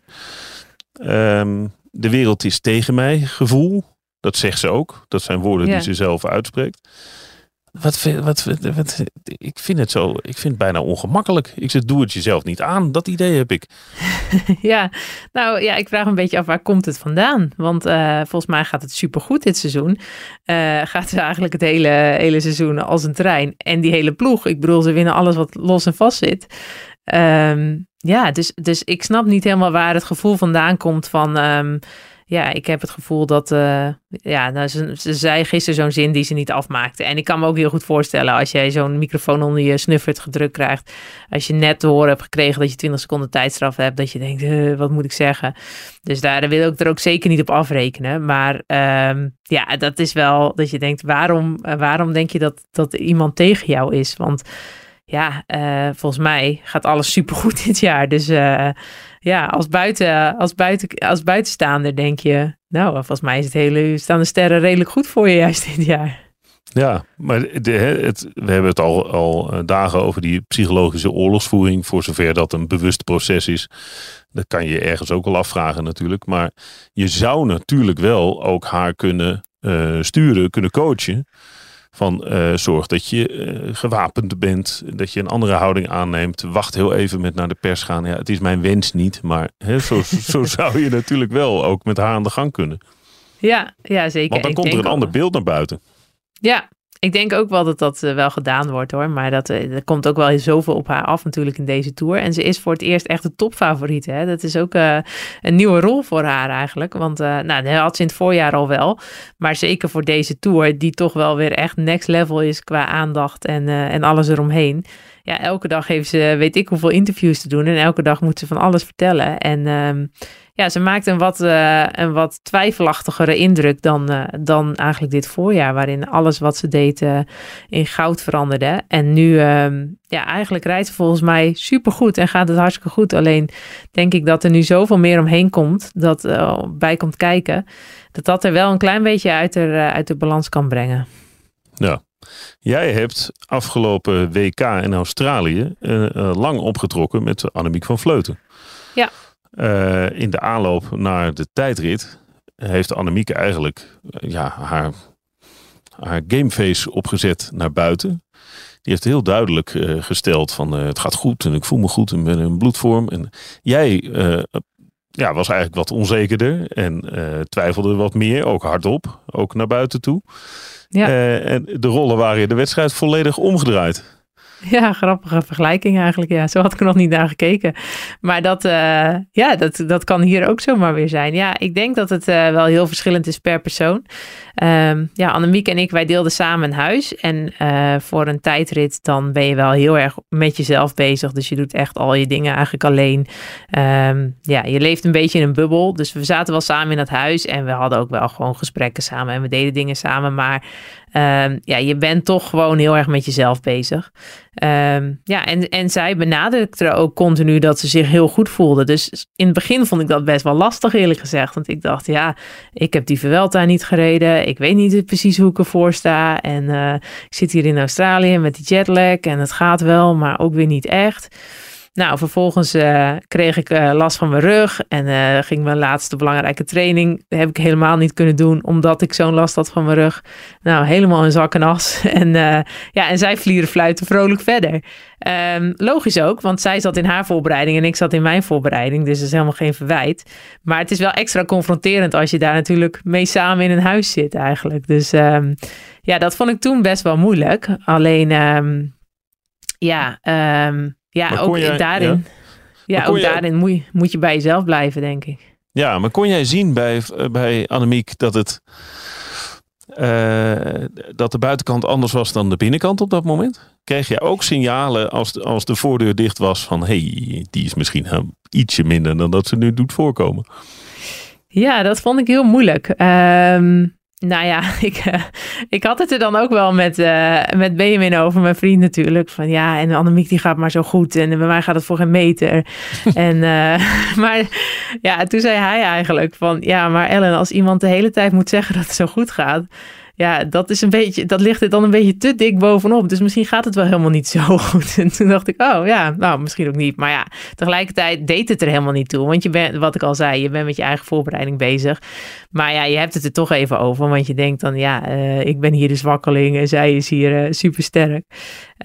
Ehm, de wereld is tegen mij, gevoel. Dat zegt ze ook. Dat zijn woorden die ze zelf uitspreekt. Wat, wat, wat, wat- ik vind het zo, ik vind het bijna ongemakkelijk. Ik zeg, doe het jezelf niet aan. Dat idee heb ik. Ja, nou ja, ik vraag een beetje af waar komt het vandaan? Want eh, volgens mij gaat het supergoed dit seizoen. Eh, gaat ze eigenlijk het hele, hele seizoen als een trein. En die hele ploeg, ik bedoel, ze winnen alles wat los en vast zit. Ehm, ja, dus, dus ik snap niet helemaal waar het gevoel vandaan komt van... ehm, ja, ik heb het gevoel dat... eh, ja, nou, ze, ze zei gisteren zo'n zin die ze niet afmaakte. En ik kan me ook heel goed voorstellen als jij zo'n microfoon onder je snuffert gedrukt krijgt. Als je net te horen hebt gekregen dat je 20 seconden tijdstraf hebt. Dat je denkt, wat moet ik zeggen? Dus daar wil ik er ook zeker niet op afrekenen. Maar ehm, ja, dat is wel dat je denkt, waarom, eh, waarom denk je dat, dat iemand tegen jou is? Want ja, eh, volgens mij gaat alles supergoed dit jaar. Dus eh, ja, als, buiten, als, buiten, als buitenstaander denk je, nou, volgens mij is het hele, staan de sterren redelijk goed voor je juist dit jaar. Ja, maar de, het, we hebben het al, al eh, dagen over die psychologische oorlogsvoering. Voor zover dat een bewust proces is. Dat kan je ergens ook wel afvragen natuurlijk. Maar je zou natuurlijk wel ook haar kunnen sturen, kunnen coachen. Van eh, zorg dat je eh, gewapend bent. Dat je een andere houding aanneemt. Wacht heel even met naar de pers gaan. Ja, het is mijn wens niet. Maar hè, zo, zo zou je natuurlijk wel ook met haar aan de gang kunnen. Ja, ja zeker. Want dan Ik komt er een ander beeld naar buiten. Ja, ik denk ook wel dat dat eh, wel gedaan wordt hoor. Maar dat, eh, er komt ook wel zoveel op haar af natuurlijk in deze tour. En ze is voor het eerst echt de topfavoriet. Hè? Dat is ook eh, een nieuwe rol voor haar eigenlijk. Want eh, nou, dat had ze in het voorjaar al wel. Maar zeker voor deze tour, die toch wel weer echt next level is qua aandacht en, eh, en alles eromheen. Ja, elke dag heeft ze weet ik hoeveel interviews te doen. En elke dag moet ze van alles vertellen. En ehm, ja, ze maakt een wat, eh, een wat twijfelachtigere indruk dan, eh, dan eigenlijk dit voorjaar, waarin alles wat ze deed eh, in goud veranderde. En nu, ehm, ja, eigenlijk rijdt ze volgens mij supergoed en gaat het hartstikke goed. Alleen denk ik dat er nu zoveel meer omheen komt, dat bij komt kijken, dat dat er wel een klein beetje uit de, uit de balans kan brengen. Ja. Jij hebt afgelopen WK in Australië eh, lang opgetrokken met Annemiek van Vleuten. Ja. Eh, in de aanloop naar de tijdrit heeft Annemiek eigenlijk ja, haar, haar gameface opgezet naar buiten. Die heeft heel duidelijk gesteld van het gaat goed en ik voel me goed en ben in bloedvorm. En jij ja, was eigenlijk wat onzekerder en twijfelde wat meer, ook hardop, ook naar buiten toe. Ja. Eh, en de rollen waren in de wedstrijd volledig omgedraaid. Ja, grappige vergelijking eigenlijk. Ja, zo had ik er nog niet naar gekeken. Maar dat, eh, ja, dat, dat kan hier ook zomaar weer zijn. Ja, ik denk dat het eh, wel heel verschillend is per persoon. Ehm, ja, Annemiek en ik, wij deelden samen een huis. En eh, voor een tijdrit, dan ben je wel heel erg met jezelf bezig. Dus je doet echt al je dingen eigenlijk alleen. Ehm, ja, je leeft een beetje in een bubbel. Dus we zaten wel samen in dat huis. En we hadden ook wel gewoon gesprekken samen. En we deden dingen samen. Maar ehm, ja, je bent toch gewoon heel erg met jezelf bezig. Ehm, ja, en, en zij benadrukte ook continu dat ze zich heel goed voelde. Dus in het begin vond ik dat best wel lastig, eerlijk gezegd. Want ik dacht, ja, ik heb die Vuelta niet gereden. Ik weet niet precies hoe ik ervoor sta. En eh, ik zit hier in Australië met die jetlag. En het gaat wel, maar ook weer niet echt. Nou, vervolgens eh, kreeg ik eh, last van mijn rug en eh, ging mijn laatste belangrijke training. heb ik helemaal niet kunnen doen, omdat ik zo'n last had van mijn rug. Nou, helemaal in zak en as. En, ja, en zij vlieren fluiten vrolijk verder. Ehm, logisch ook, want zij zat in haar voorbereiding en ik zat in mijn voorbereiding. Dus dat is helemaal geen verwijt. Maar het is wel extra confronterend als je daar natuurlijk mee samen in een huis zit eigenlijk. Dus ehm, ja, dat vond ik toen best wel moeilijk. Alleen, ehm, ja, ja ook jij- daarin, ja? ook jij- daarin moet, je- moet je bij jezelf blijven, denk ik. Ja, maar kon jij zien bij, bij Annemiek dat het eh, dat de buitenkant anders was dan de binnenkant op dat moment? Kreeg jij ook signalen als de, als de voordeur dicht was van hey, die is misschien eh, ietsje minder dan dat ze nu doet voorkomen? Ja, dat vond ik heel moeilijk. Ehm, nou ja, ik, eh, ik had het er dan ook wel met, eh, met Benjamin over, mijn vriend natuurlijk. Van ja, en Annemiek die gaat maar zo goed en bij mij gaat het voor geen meter. en, eh, maar ja, toen zei hij eigenlijk van ja, maar Ellen, als iemand de hele tijd moet zeggen dat het zo goed gaat. Ja, dat is een beetje, dat ligt er dan een beetje te dik bovenop. Dus misschien gaat het wel helemaal niet zo goed. En toen dacht ik, oh ja, nou misschien ook niet. Maar ja, tegelijkertijd deed het er helemaal niet toe. Want je bent, wat ik al zei, je bent met je eigen voorbereiding bezig. Maar ja, je hebt het er toch even over. Want je denkt dan, ja, uh, ik ben hier de zwakkeling en zij is hier uh, supersterk.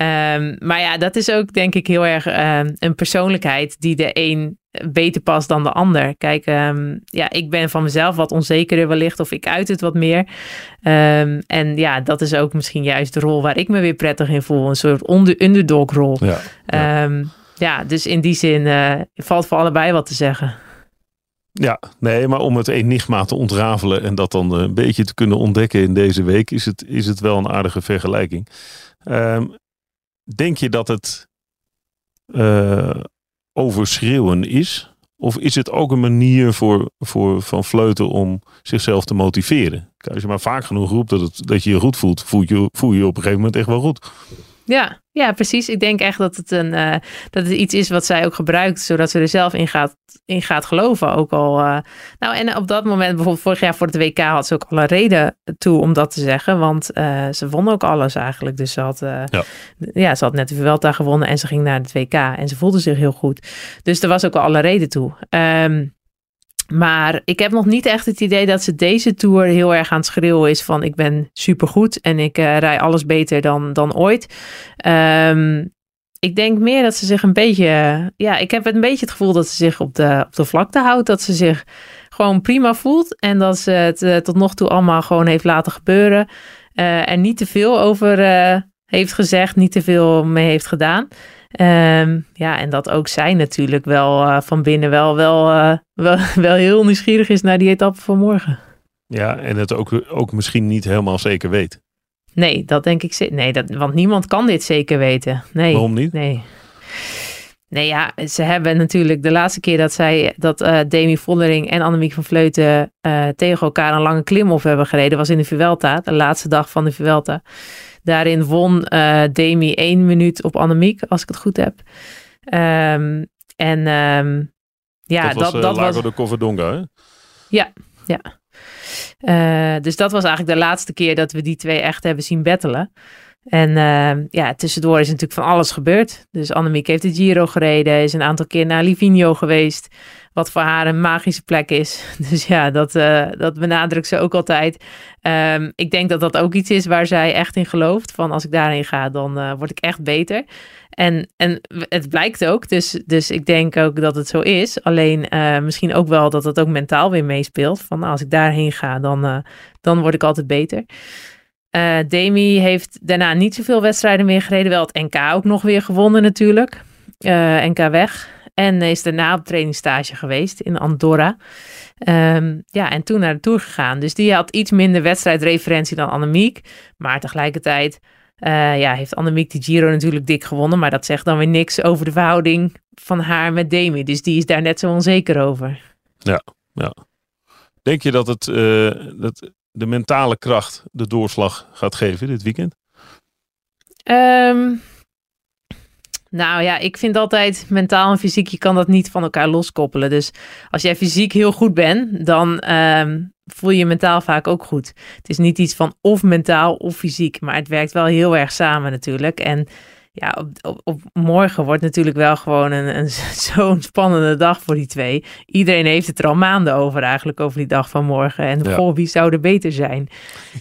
Um, maar ja, dat is ook denk ik heel erg uh, een persoonlijkheid die de een beter past dan de ander. Kijk, um, ja, ik ben van mezelf wat onzekerder wellicht of ik uit het wat meer. Um, en ja, dat is ook misschien juist de rol waar ik me weer prettig in voel. Een soort onder underdog rol. Ja, ja. Um, ja, dus in die zin uh, valt voor allebei wat te zeggen. Ja, nee, maar om het enigma te ontrafelen en dat dan een beetje te kunnen ontdekken in deze week, is het, is het wel een aardige vergelijking. denk je dat het uh, overschreeuwen is? Of is het ook een manier voor, voor Van Vleuten om zichzelf te motiveren? Als je maar vaak genoeg roept dat, het, dat je je goed voelt, voel je, voel je op een gegeven moment echt wel goed. Ja, ja, precies. Ik denk echt dat het, een, uh, dat het iets is wat zij ook gebruikt, zodat ze er zelf in gaat, in gaat geloven. Ook al, uh, nou, en op dat moment, bijvoorbeeld vorig jaar voor het WK, had ze ook alle reden toe om dat te zeggen. Want uh, ze won ook alles eigenlijk. Dus ze had, ja. ja. ze had net de Vuelta gewonnen en ze ging naar het WK. En ze voelde zich heel goed. Dus er was ook al alle reden toe. Um, maar ik heb nog niet echt het idee dat ze deze tour heel erg aan het schreeuwen is van ik ben supergoed en ik uh, rij alles beter dan, dan ooit. Um, ik denk meer dat ze zich een beetje, ja, ik heb een beetje het gevoel dat ze zich op de, op de vlakte houdt. Dat ze zich gewoon prima voelt en dat ze het uh, tot nog toe allemaal gewoon heeft laten gebeuren. Uh, er niet te veel over heeft gezegd, niet te veel mee heeft gedaan. Um, ja, en dat ook zij natuurlijk wel uh, van binnen wel, wel, uh, wel, wel heel nieuwsgierig is naar die etappe van morgen. Ja, en het ook, ook misschien niet helemaal zeker weet. Nee, dat denk ik. Nee, dat, want niemand kan dit zeker weten. Nee, Waarom niet? Nee. Nee, ja, ze hebben natuurlijk de laatste keer dat zij dat uh, Demi Vollering en Annemiek van Vleuten uh, tegen elkaar een lange klimop hebben gereden, was in de Vuelta, de laatste dag van de Vuelta. Daarin won uh, Demi één minuut op Annemiek, als ik het goed heb. Um, en um, ja, dat was, dat, dat was de Coverdonga, hè? Ja, ja. Uh, dus dat was eigenlijk de laatste keer dat we die twee echt hebben zien battelen. En uh, ja, tussendoor is natuurlijk van alles gebeurd. Dus Annemiek heeft de Giro gereden, is een aantal keer naar Livigno geweest. Wat voor haar een magische plek is. Dus ja, dat, uh, dat benadrukt ze ook altijd. Um, ik denk dat dat ook iets is waar zij echt in gelooft. Van als ik daarin ga, dan uh, word ik echt beter. En, en het blijkt ook. Dus, dus ik denk ook dat het zo is. Alleen uh, misschien ook wel dat het ook mentaal weer meespeelt. Van als ik daarheen ga, dan, dan word ik altijd beter. Uh, Demi heeft daarna niet zoveel wedstrijden meer gereden. Wel het NK ook nog weer gewonnen natuurlijk. Uh, NK weg. En is daarna op trainingsstage geweest in Andorra. Um, ja, en toen naar de Tour gegaan. Dus die had iets minder wedstrijdreferentie dan Annemiek. Maar tegelijkertijd uh, ja, heeft Annemiek de Giro natuurlijk dik gewonnen. Maar dat zegt dan weer niks over de verhouding van haar met Demi. Dus die is daar net zo onzeker over. Ja, ja. Denk je dat het, dat de mentale kracht de doorslag gaat geven dit weekend? Um, nou ja, ik vind altijd mentaal en fysiek, je kan dat niet van elkaar loskoppelen. Dus als jij fysiek heel goed bent, dan um, voel je je mentaal vaak ook goed. Het is niet iets van of mentaal of fysiek, maar het werkt wel heel erg samen natuurlijk. En ja, op, op, op, morgen wordt natuurlijk wel gewoon een, een zo'n spannende dag voor die twee. Iedereen heeft het er al maanden over eigenlijk, over die dag van morgen. En ja. goh, wie zou er beter zijn?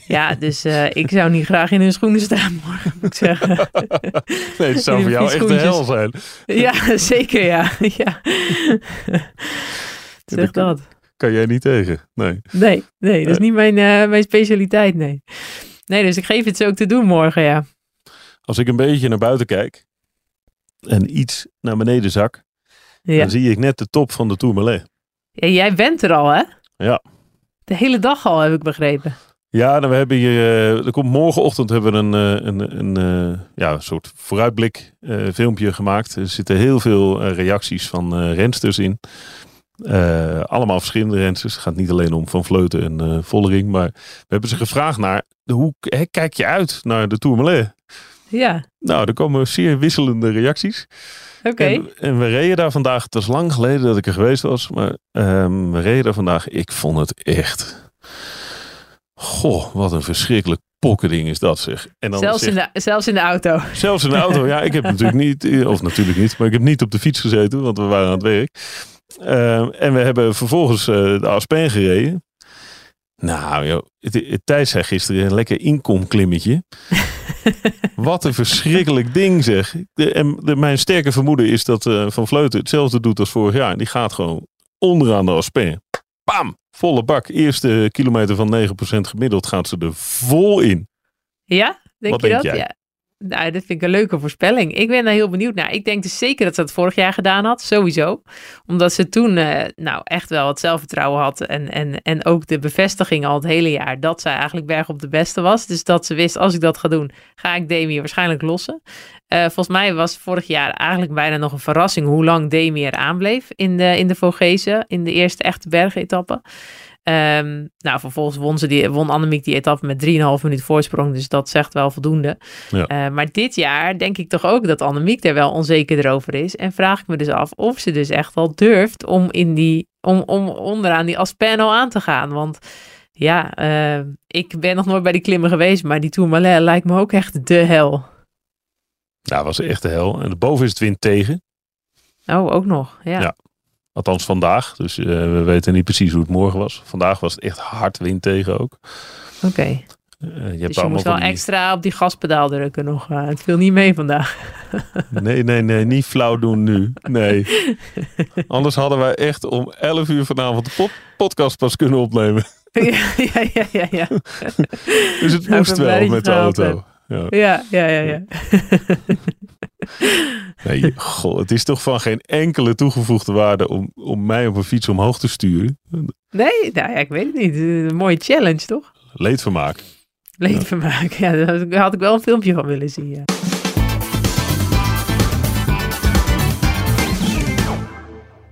Ja, dus uh, ik zou niet graag in hun schoenen staan morgen, moet ik zeggen. Nee, het zou voor jou echt de hel zijn. Ja, zeker ja. ja. zeg dat. Kan jij niet tegen? Nee. Nee, nee dat is niet mijn, uh, mijn specialiteit, nee. Nee, dus ik geef het ze ook te doen morgen, ja. Als ik een beetje naar buiten kijk en iets naar beneden zak, ja. dan zie ik net de top van de Tourmalet. Ja, jij bent er al, hè? Ja. De hele dag al, heb ik begrepen. Ja, dan we hebben hier, uh, er komt morgenochtend hebben we een, een, een, een ja, een soort vooruitblik uh, filmpje gemaakt. Er zitten heel veel uh, reacties van rensters in. allemaal verschillende rensters. Het gaat niet alleen om Van Vleuten en Vollering. Maar we hebben ze gevraagd naar, hoe kijk je uit naar de Tourmalet? Ja. Nou, er komen zeer wisselende reacties. Oké. Okay. En, en, we reden daar vandaag, het was lang geleden dat ik er geweest was, maar um, we reden daar vandaag. Ik vond het echt Goh, wat een verschrikkelijk pokkerding is dat zeg. En dan Zelfs in, de, zelfs in de auto. Zelfs in de auto. Ja, ik heb natuurlijk niet, of natuurlijk niet, maar ik heb niet op de fiets gezeten, want we waren aan het werk. Eh, en we hebben vervolgens eh, de Aspen gereden. Nou, joh, Thijs zei gisteren een lekker inkomklimmetje. Wat een verschrikkelijk ding zeg. De, en de, mijn sterke vermoeden is dat eh, Van Vleuten hetzelfde doet als vorig jaar. Die gaat gewoon onderaan de Aspen. Bam! Volle bak. Eerste kilometer van 9% gemiddeld gaat ze er vol in. Ja, denk Wat je denk dat? jij? Ja. Nou, dat vind ik een leuke voorspelling. Ik ben daar heel benieuwd naar. Ik denk dus zeker dat ze het vorig jaar gedaan had, sowieso. Omdat ze toen eh, nou echt wel het zelfvertrouwen had en, en, en ook de bevestiging al het hele jaar dat zij eigenlijk berg op de beste was. Dus dat ze wist, als ik dat ga doen, ga ik Demi waarschijnlijk lossen. Eh, volgens mij was vorig jaar eigenlijk bijna nog een verrassing hoe lang Demi er aanbleef in de, in de Vogezen, in de eerste echte bergetappe. Ehm, nou, vervolgens won, ze die, won Annemiek die etappe met 3,5 minuut voorsprong. Dus dat zegt wel voldoende. Ja. Eh, maar dit jaar denk ik toch ook dat Annemiek er wel onzeker over is. En vraag ik me dus af of ze dus echt wel durft om, in die, om, om onderaan die Aspen al aan te gaan. Want ja, eh, ik ben nog nooit bij die klimmen geweest. Maar die Tourmalet lijkt me ook echt de hel. Nou, was echt de hel. En boven is het wind tegen. Oh, ook nog. Ja. Ja. Althans vandaag. Dus eh, we weten niet precies hoe het morgen was. Vandaag was het echt hard wind tegen ook. Oké. Eh, je hebt Dus je allemaal moest wel die- extra op die gaspedaal drukken nog. eh, het viel niet mee vandaag. Nee, nee, nee. Niet flauw doen nu. Nee. Anders hadden wij echt om 11 uur vanavond de pod- podcast pas kunnen opnemen. ja, ja, ja, ja, ja. Dus het Nou, moest wel met de auto. Ja. Ja, ja, ja, ja. Nee, goh, het is toch van geen enkele toegevoegde waarde om, om mij op een fiets omhoog te sturen. Nee, nou ja, ik weet het niet. Een mooie challenge, toch? Leedvermaak. Leedvermaak. Ja, daar had ik wel een filmpje van willen zien. Ja.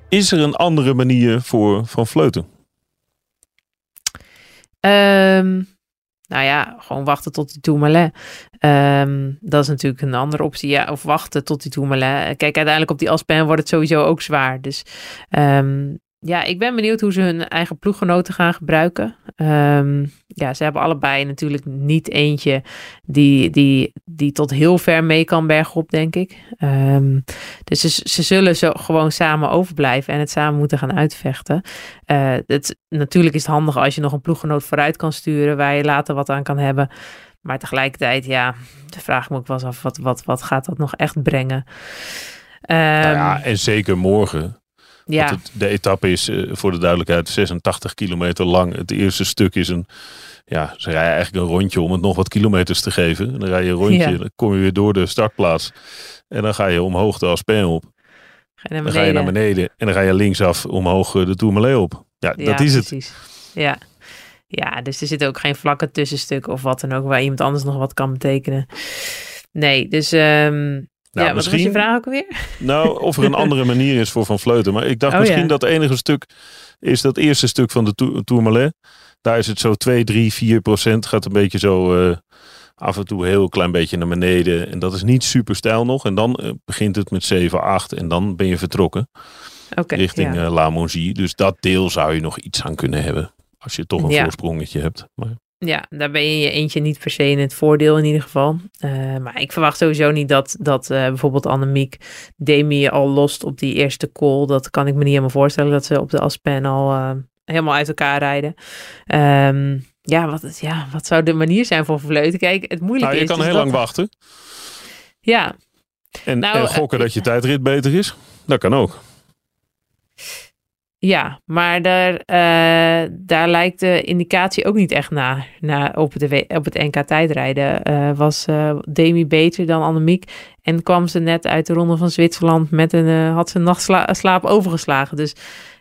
Is er een andere manier voor Van Vleuten? Ehm, nou ja, gewoon wachten tot die Tourmalet. Ehm dat is natuurlijk een andere optie. Ja, of wachten tot die Tourmalet. Kijk, uiteindelijk op die Aspen wordt het sowieso ook zwaar. Dus ehm, ja, ik ben benieuwd hoe ze hun eigen ploeggenoten gaan gebruiken. Ehm, ja, ze hebben allebei natuurlijk niet eentje die, die, die tot heel ver mee kan bergop, denk ik. Ehm, dus ze, ze zullen zo gewoon samen overblijven en het samen moeten gaan uitvechten. Eh, het, natuurlijk is het handig als je nog een ploeggenoot vooruit kan sturen, waar je later wat aan kan hebben. Maar tegelijkertijd, ja, de vraag ik me ook wel eens af, wat, wat, wat gaat dat nog echt brengen? Ehm, nou ja, en zeker morgen. Ja, het, de etappe is eh, voor de duidelijkheid 86 kilometer lang. Het eerste stuk is een, ja, ze rijden eigenlijk een rondje om het nog wat kilometers te geven. En dan rij je een rondje, Ja. dan kom je weer door de startplaats. En dan ga je omhoog de Aspen op. ga Dan ga je naar beneden en dan ga je linksaf omhoog eh, de Tourmalet op. Ja, Ja, dat is het. precies. Ja. ja, dus er zit ook geen vlakke tussenstuk of wat dan ook, waar iemand anders nog wat kan betekenen. Nee, dus ehm, ja, wat was je misschien- vraag ook weer? Nou, of er een andere manier is voor Van Vleuten. Maar ik dacht Oh, misschien ja. dat het enige stuk is dat eerste stuk van de Tour- Tourmalet. Daar is het zo 2, 3, 4 procent. Gaat een beetje zo eh, af en toe heel klein beetje naar beneden. En dat is niet super stijl nog. En dan eh, begint het met 7, 8. En dan ben je vertrokken richting ja. eh, La Monzie. Dus dat deel zou je nog iets aan kunnen hebben. Als je toch een voorsprongetje hebt. Maar, Ja, daar ben je je eentje niet per se in het voordeel in ieder geval. Eh, maar ik verwacht sowieso niet dat, dat eh, bijvoorbeeld Annemiek Demi al lost op die eerste call. Dat kan ik me niet helemaal voorstellen dat ze op de Aspen al eh, helemaal uit elkaar rijden. Ehm, ja, wat, ja, wat zou de manier zijn voor Vleuten? Kijk, het moeilijke nou, je is kan dus heel dat- lang wachten. Ja, En, Nou, en gokken dat je tijdrit beter is. Dat kan ook. Ja, maar daar, eh, daar lijkt de indicatie ook niet echt naar. naar op, W- op het NK tijdrijden eh, was eh, Demi beter dan Annemiek. En kwam ze net uit de ronde van Zwitserland met een, had ze nachtslaap overgeslagen. Dus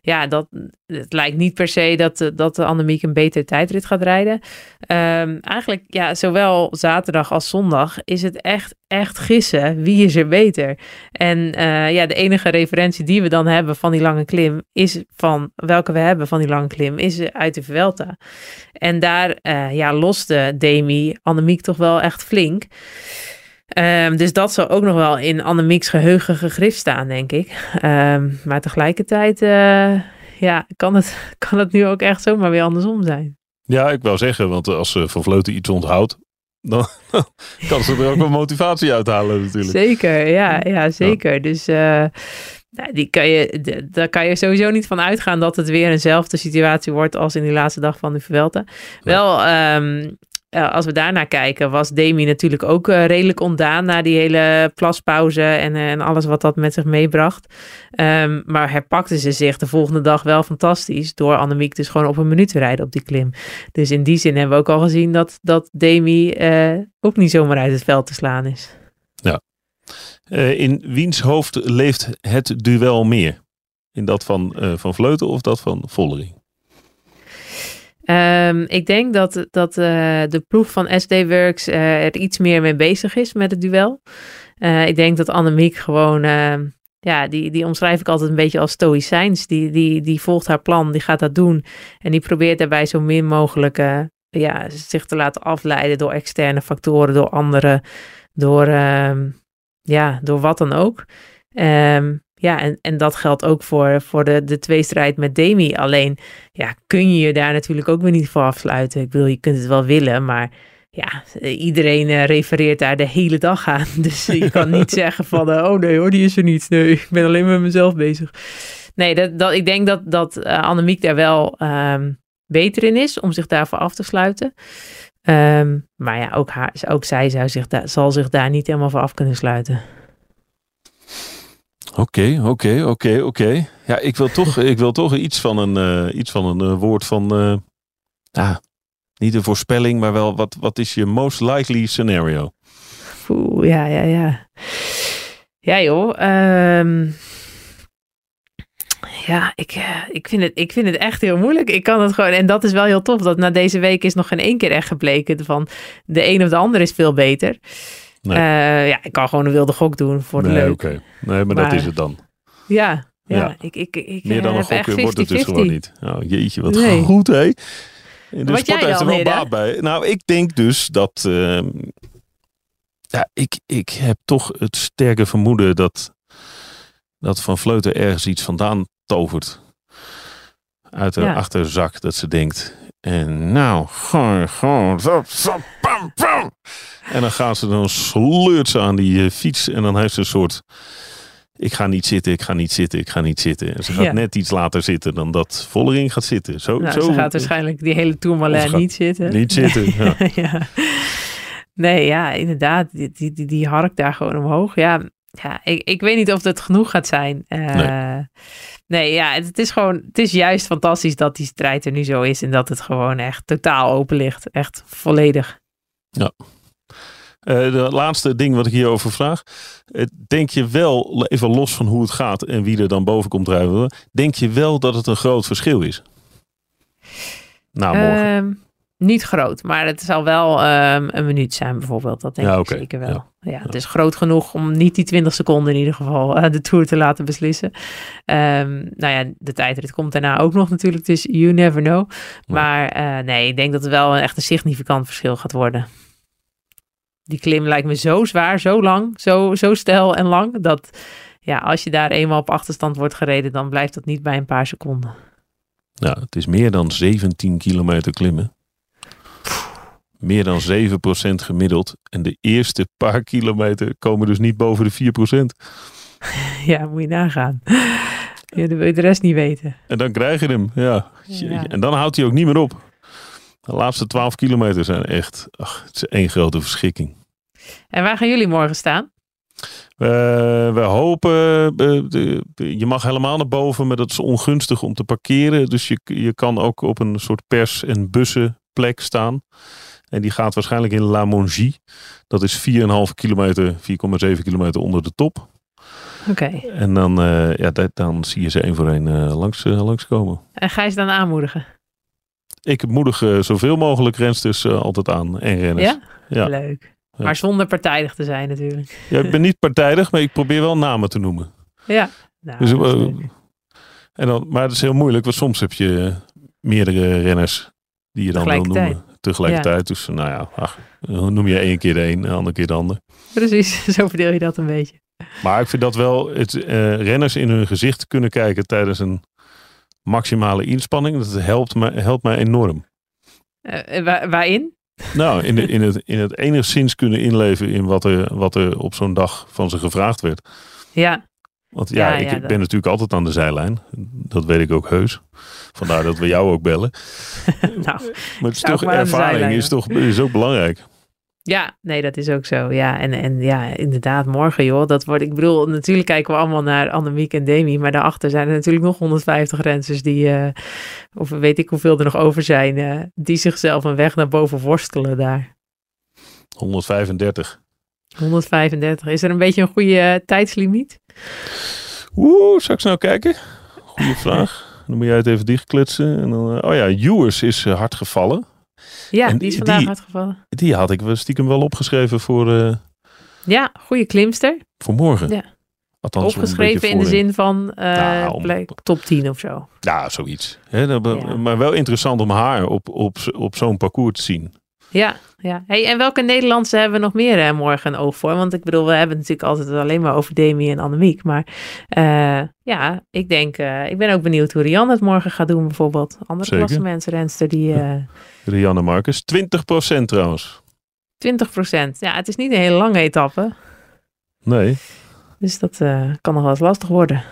ja, dat, het lijkt niet per se dat, eh, dat Annemiek een betere tijdrit gaat rijden. Ehm, eigenlijk, ja, zowel zaterdag als zondag is het echt, echt gissen. Wie is er beter? En eh, ja, de enige referentie die we dan hebben van die lange klim is van welke we hebben van die lange klim is uit de Vuelta. En daar eh, ja, loste Demi Annemiek toch wel echt flink. Ehm, dus dat zal ook nog wel in Annemieks geheugen gegrift staan, denk ik. Ehm, maar tegelijkertijd eh, ja, kan, het, kan het nu ook echt zomaar weer andersom zijn. Ja, ik wou zeggen, want als uh, Van Vleuten iets onthoudt, dan kan ze er ook wel motivatie uithalen natuurlijk. Zeker, ja, ja zeker. Dus uh, die kan je, daar kan je sowieso niet van uitgaan dat het weer eenzelfde situatie wordt als in die laatste dag van de Vuelta. Wel, um, uh, als we daarnaar kijken, was Demi natuurlijk ook uh, redelijk ontdaan na die hele plaspauze en, en alles wat dat met zich meebracht. Um, maar herpakte ze zich de volgende dag wel fantastisch door Annemiek dus gewoon op een minuut te rijden op die klim. Dus in die zin hebben we ook al gezien dat, dat Demi ook niet zomaar uit het veld te slaan is. Ja. in wiens hoofd leeft het duel meer? In dat van, van Vleuten of dat van Vollering? Um, ik denk dat, dat uh, de ploeg van SD Works uh, er iets meer mee bezig is met het duel. Uh, ik denk dat Annemiek gewoon, ehm, ja, die, die omschrijf ik altijd een beetje als stoïcijns. Die, die, die volgt haar plan, die gaat dat doen. En die probeert daarbij zo min mogelijk ja, zich te laten afleiden door externe factoren, door anderen, door, ehm, ja, door wat dan ook. Um, ja, en, en dat geldt ook voor, voor de, de tweestrijd met Demi. Alleen, ja, kun je je daar natuurlijk ook weer niet voor afsluiten. Ik bedoel, je kunt het wel willen, maar ja, iedereen uh, refereert daar de hele dag aan. Dus je kan niet zeggen van, uh, oh nee hoor, die is er niet. Nee, ik ben alleen met mezelf bezig. Nee, dat, dat, ik denk dat, dat uh, Annemiek daar wel um, beter in is om zich daarvoor af te sluiten. Um, maar ja, ook, haar, ook zij zou zich zal zich daar niet helemaal voor af kunnen sluiten. Oké, oké, oké, oké. Ja, ik wil toch, ik wil toch iets van een, uh, iets van een uh, woord van. Uh, ah, niet een voorspelling, maar wel wat, wat is je most likely scenario? Oeh, ja, ja, ja. Ja, joh. Um, ja, ik, ik, vind het, ik vind het echt heel moeilijk. Ik kan het gewoon. En dat is wel heel tof. Dat na deze week is nog geen één keer echt gebleken. Van de een of de ander is veel beter. Nee. Uh, ja, ik kan gewoon een wilde gok doen voor de nee, leuk. Okay. Nee, maar, maar, dat is het dan. Ja, ja, ja. Ik, ik, ik, Meer dan een gok wordt het dus gewoon niet. Oh, jeetje, wat nee. goed hé. De wat sport heeft er wel baat bij. Nou, ik denk dus dat... Uh, ja, ik, ik heb toch het sterke vermoeden dat, dat Van Vleuten ergens iets vandaan tovert. Uit haar ja. achterzak. Dat ze denkt, en nou, gewoon, gewoon, zo, zo, pam, pam. En dan gaan ze dan sleurt ze aan die uh, fiets en dan heeft ze een soort, ik ga niet zitten, ik ga niet zitten, ik ga niet zitten. En ze gaat Ja. net iets later zitten dan dat Vollering gaat zitten. Zo, Nou, zo ze gaat waarschijnlijk die hele Tourmalet niet zitten. niet zitten. Ja. ja. Nee, ja, inderdaad. Die, die, die, die hark daar gewoon omhoog. Ja, ja ik, ik weet niet of dat genoeg gaat zijn. Eh, nee. Nee. ja, het, het is gewoon, het is juist fantastisch dat die strijd er nu zo is en dat het gewoon echt totaal open ligt. Echt volledig. Eh, de laatste ding wat ik hierover vraag. Eh, denk je wel, even los van hoe het gaat en wie er dan boven komt drijven. Denk je wel dat het een groot verschil is? Nou, morgen. Ehm, niet groot, maar het zal wel ehm, een minuut zijn bijvoorbeeld. Dat denk Ja, ik zeker wel. Ja. Ja. het is groot genoeg om niet die 20 seconden in ieder geval eh, de Tour te laten beslissen. Ehm, nou ja, de tijdrit komt daarna ook nog natuurlijk, dus you never know. Maar nee, ik denk dat het wel een echt een significant verschil gaat worden. Die klim lijkt me zo zwaar, zo lang, zo, zo stijl en lang, dat ja, als je daar eenmaal op achterstand wordt gereden, dan blijft dat niet bij een paar seconden. Ja, het is meer dan 17 kilometer klimmen. Meer dan 7% gemiddeld. En de eerste paar kilometer komen dus niet boven de 4%. Ja, moet je nagaan. Ja, dan wil je de rest niet weten. En dan krijg je hem. Ja. Ja. En dan houdt hij ook niet meer op. De laatste 12 kilometer zijn echt ach, het is één grote verschikking. En waar gaan jullie morgen staan? Eh, we hopen, de- je mag helemaal naar boven, maar dat is ongunstig om te parkeren. Dus je, je kan ook op een soort pers- en bussenplek staan. En die gaat waarschijnlijk in La Mongie. Dat is 4,5 kilometer, 4,7 kilometer onder de top. Oké. En dan, eh, ja, dat- dan zie je ze één voor één eh, langs, eh, langskomen. En ga je ze dan aanmoedigen? Ik moedig eh, zoveel mogelijk rensters eh, altijd aan en renners. Ja? Ja. Leuk. Ja. Maar zonder partijdig te zijn natuurlijk. Ja, ik ben niet partijdig, maar ik probeer wel namen te noemen. Ja. Nou, Dus, eh, leuk. En dan, maar het is heel moeilijk, want soms heb je meerdere renners die je dan wil noemen. Tegelijkertijd. Dus nou ja, ach, noem je één keer de een, de andere keer de ander. Precies, zo verdeel je dat een beetje. Maar ik vind dat wel, het, renners in hun gezicht kunnen kijken tijdens een maximale inspanning. Dat helpt mij, helpt mij enorm. Eh, wa- waarin? Nou, in, de, in, het, in het enigszins kunnen inleven in wat er, wat er op zo'n dag van ze gevraagd werd. Ja, Want ja, Ja, ik ja, dat- ben natuurlijk altijd aan de zijlijn. Dat weet ik ook heus. Vandaar dat we jou ook bellen. nou, Maar het is toch ervaring zijlijn, is toch is ook belangrijk. Ja, nee, dat is ook zo. Ja, en, en ja, inderdaad, morgen joh, dat wordt, ik bedoel, natuurlijk kijken we allemaal naar Annemiek en Demi, maar daarachter zijn er natuurlijk nog 150 rensters die, eh, of weet ik hoeveel er nog over zijn, eh, die zichzelf een weg naar boven worstelen daar. 135. 135. Is er een beetje een goede eh, tijdslimiet? Oeh, zal ik snel kijken? Goeie vraag. Dan moet jij het even dichtkletsen. En dan, oh ja, Ewers is hard gevallen. Ja, En die is vandaag die- uitgevallen. Die had ik stiekem wel opgeschreven voor, eh, Ja, goede klimster. voor morgen. Ja. Althans, Opgeschreven in de zin van Nou, om- plek- top 10 of zo. Ja, zoiets. Dat- Ja. Maar wel interessant om haar op, op, op zo'n parcours te zien. Ja, ja. Hey, en welke Nederlandse hebben we nog meer eh, morgen een oog voor? Want ik bedoel, we hebben het natuurlijk altijd alleen maar over Demi en Annemiek. Maar eh, ja, ik denk, eh, ik ben ook benieuwd hoe Rianne het morgen gaat doen bijvoorbeeld. Andere Zeker. klassementsrenster die eh Rianne Marcus. 20% trouwens. 20% Ja, het is niet een hele lange etappe. Nee. Dus dat kan nog wel eens lastig worden.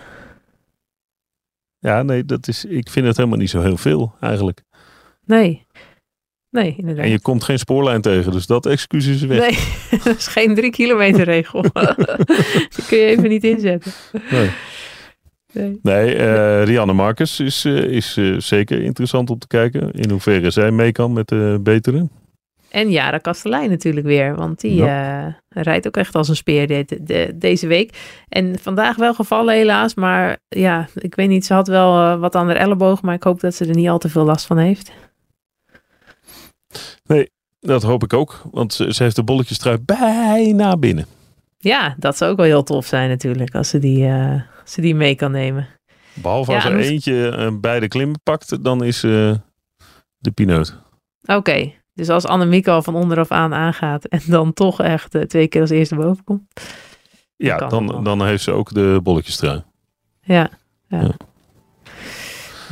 Ja, nee, dat is, ik vind het helemaal niet zo heel veel eigenlijk. Nee. Nee, inderdaad. En je komt geen spoorlijn tegen, dus dat excuus is weg. Nee, dat is geen drie kilometer regel. Die kun je even niet inzetten. Nee. Nee. Nee, eh, Rianne Marcus is, eh, is eh, zeker interessant om te kijken. In hoeverre zij mee kan met de betere. En Jara Kastelein natuurlijk weer. Want die rijdt ook echt als een speer de- de- deze week. En vandaag wel gevallen helaas. Maar ja, ik weet niet. Ze had wel wat aan haar elleboog. Maar ik hoop dat ze er niet al te veel last van heeft. Dat hoop ik ook, want ze, ze heeft de bolletjestrui bijna binnen. Ja, dat zou ook wel heel tof zijn natuurlijk. Als ze die, eh, als ze die mee kan nemen. Behalve Ja, als er eentje eh, beide klimmen pakt, dan is eh, de pineut. Oké. Dus als Annemiek al van onderaf aan aangaat. En dan toch echt twee keer als eerste boven komt. Ja, dan, dan heeft ze ook de bolletjestrui. Ja, ja. Ja.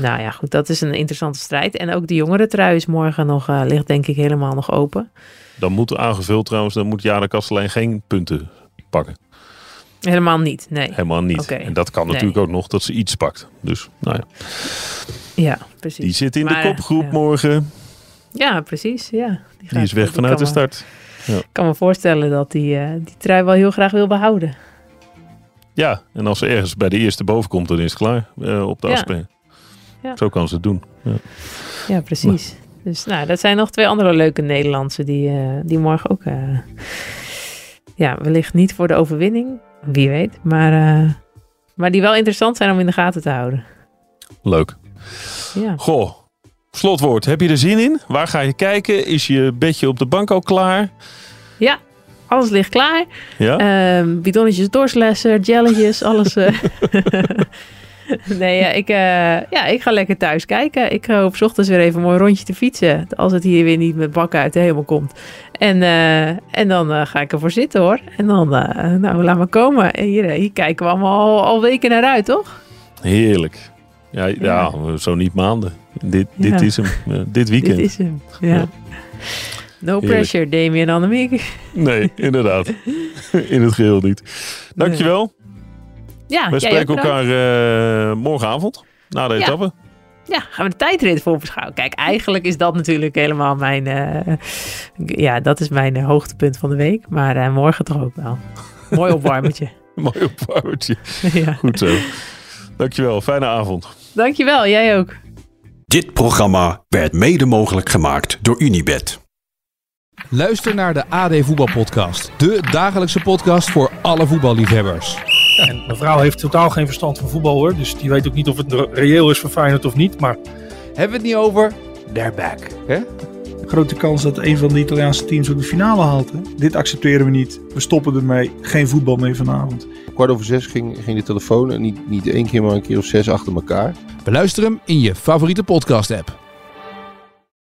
Nou ja, goed, dat is een interessante strijd. En ook de jongere trui is morgen nog, eh, ligt denk ik helemaal nog open. Dan moet aangevuld trouwens, dan moet Jana Kastelein geen punten pakken. Helemaal niet, nee. Helemaal niet. En dat kan Nee. natuurlijk ook nog dat ze iets pakt. Dus nou ja, Ja, precies. die zit in Maar, de kopgroep ja. morgen. Ja, precies. Ja. Die gaat- is weg vanuit de start. Ik kan me voorstellen dat die, eh, die trui wel heel graag wil behouden. Ja, en als ze ergens bij de eerste boven komt, dan is het klaar eh, op de Ja. Ja. Zo kan ze het doen. Ja. Ja, precies. Dus nou, dat zijn nog twee andere leuke Nederlandse die, eh, die morgen ook... eh, ja, wellicht niet voor de overwinning, wie weet. Maar, eh, maar die wel interessant zijn om in de gaten te houden. Leuk. Ja. Goh, slotwoord. Heb je er zin in? Waar ga je kijken? Is je bedje op de bank al klaar? Ja, alles ligt klaar. Ja? Ehm bidonnetjes doorslesser, jelletjes, alles. nee, ja, ik, eh, ja, ik ga lekker thuis kijken. Ik hoop 's ochtends weer even een mooi rondje te fietsen. Als het hier weer niet met bakken uit de hemel komt. En, eh, en dan eh, ga ik ervoor zitten hoor. En dan, nou, laat maar komen. En Hier, hier kijken we allemaal al, al weken naar uit, toch? Heerlijk. Ja, ja. zo niet maanden. Dit, dit Ja. is hem. Dit weekend. Dit is hem. Ja. Ja. No Heerlijk. pressure, Damien en Annemiek. Nee, inderdaad. in het geheel niet. Dankjewel. Ja, We spreken elkaar eh, morgenavond. Na de Ja. etappe. Ja, gaan we de tijdrit voor beschouwen. Kijk, eigenlijk is dat natuurlijk helemaal mijn... eh, ja, dat is mijn eh, hoogtepunt van de week. Maar eh, morgen toch ook wel. Mooi opwarmertje. Mooi opbouwtje. ja. Goed zo. Dankjewel. Fijne avond. Dankjewel, jij ook. Dit programma werd mede mogelijk gemaakt door Unibed. Luister naar de AD Voetbalpodcast. De dagelijkse podcast voor alle voetballiefhebbers. En mijn vrouw heeft totaal geen verstand van voetbal hoor. Dus die weet ook niet of het re- reëel is voor Feyenoord of niet. Maar Hebben we het niet over? They're back. Hè? Grote kans dat een van de Italiaanse teams ook de finale haalt. Hè? Dit accepteren we niet. We stoppen ermee. Geen voetbal meer vanavond. kwart over zes ging, ging de telefoon. En niet, niet één keer, maar een keer of zes achter elkaar. Beluister hem in je favoriete podcast app.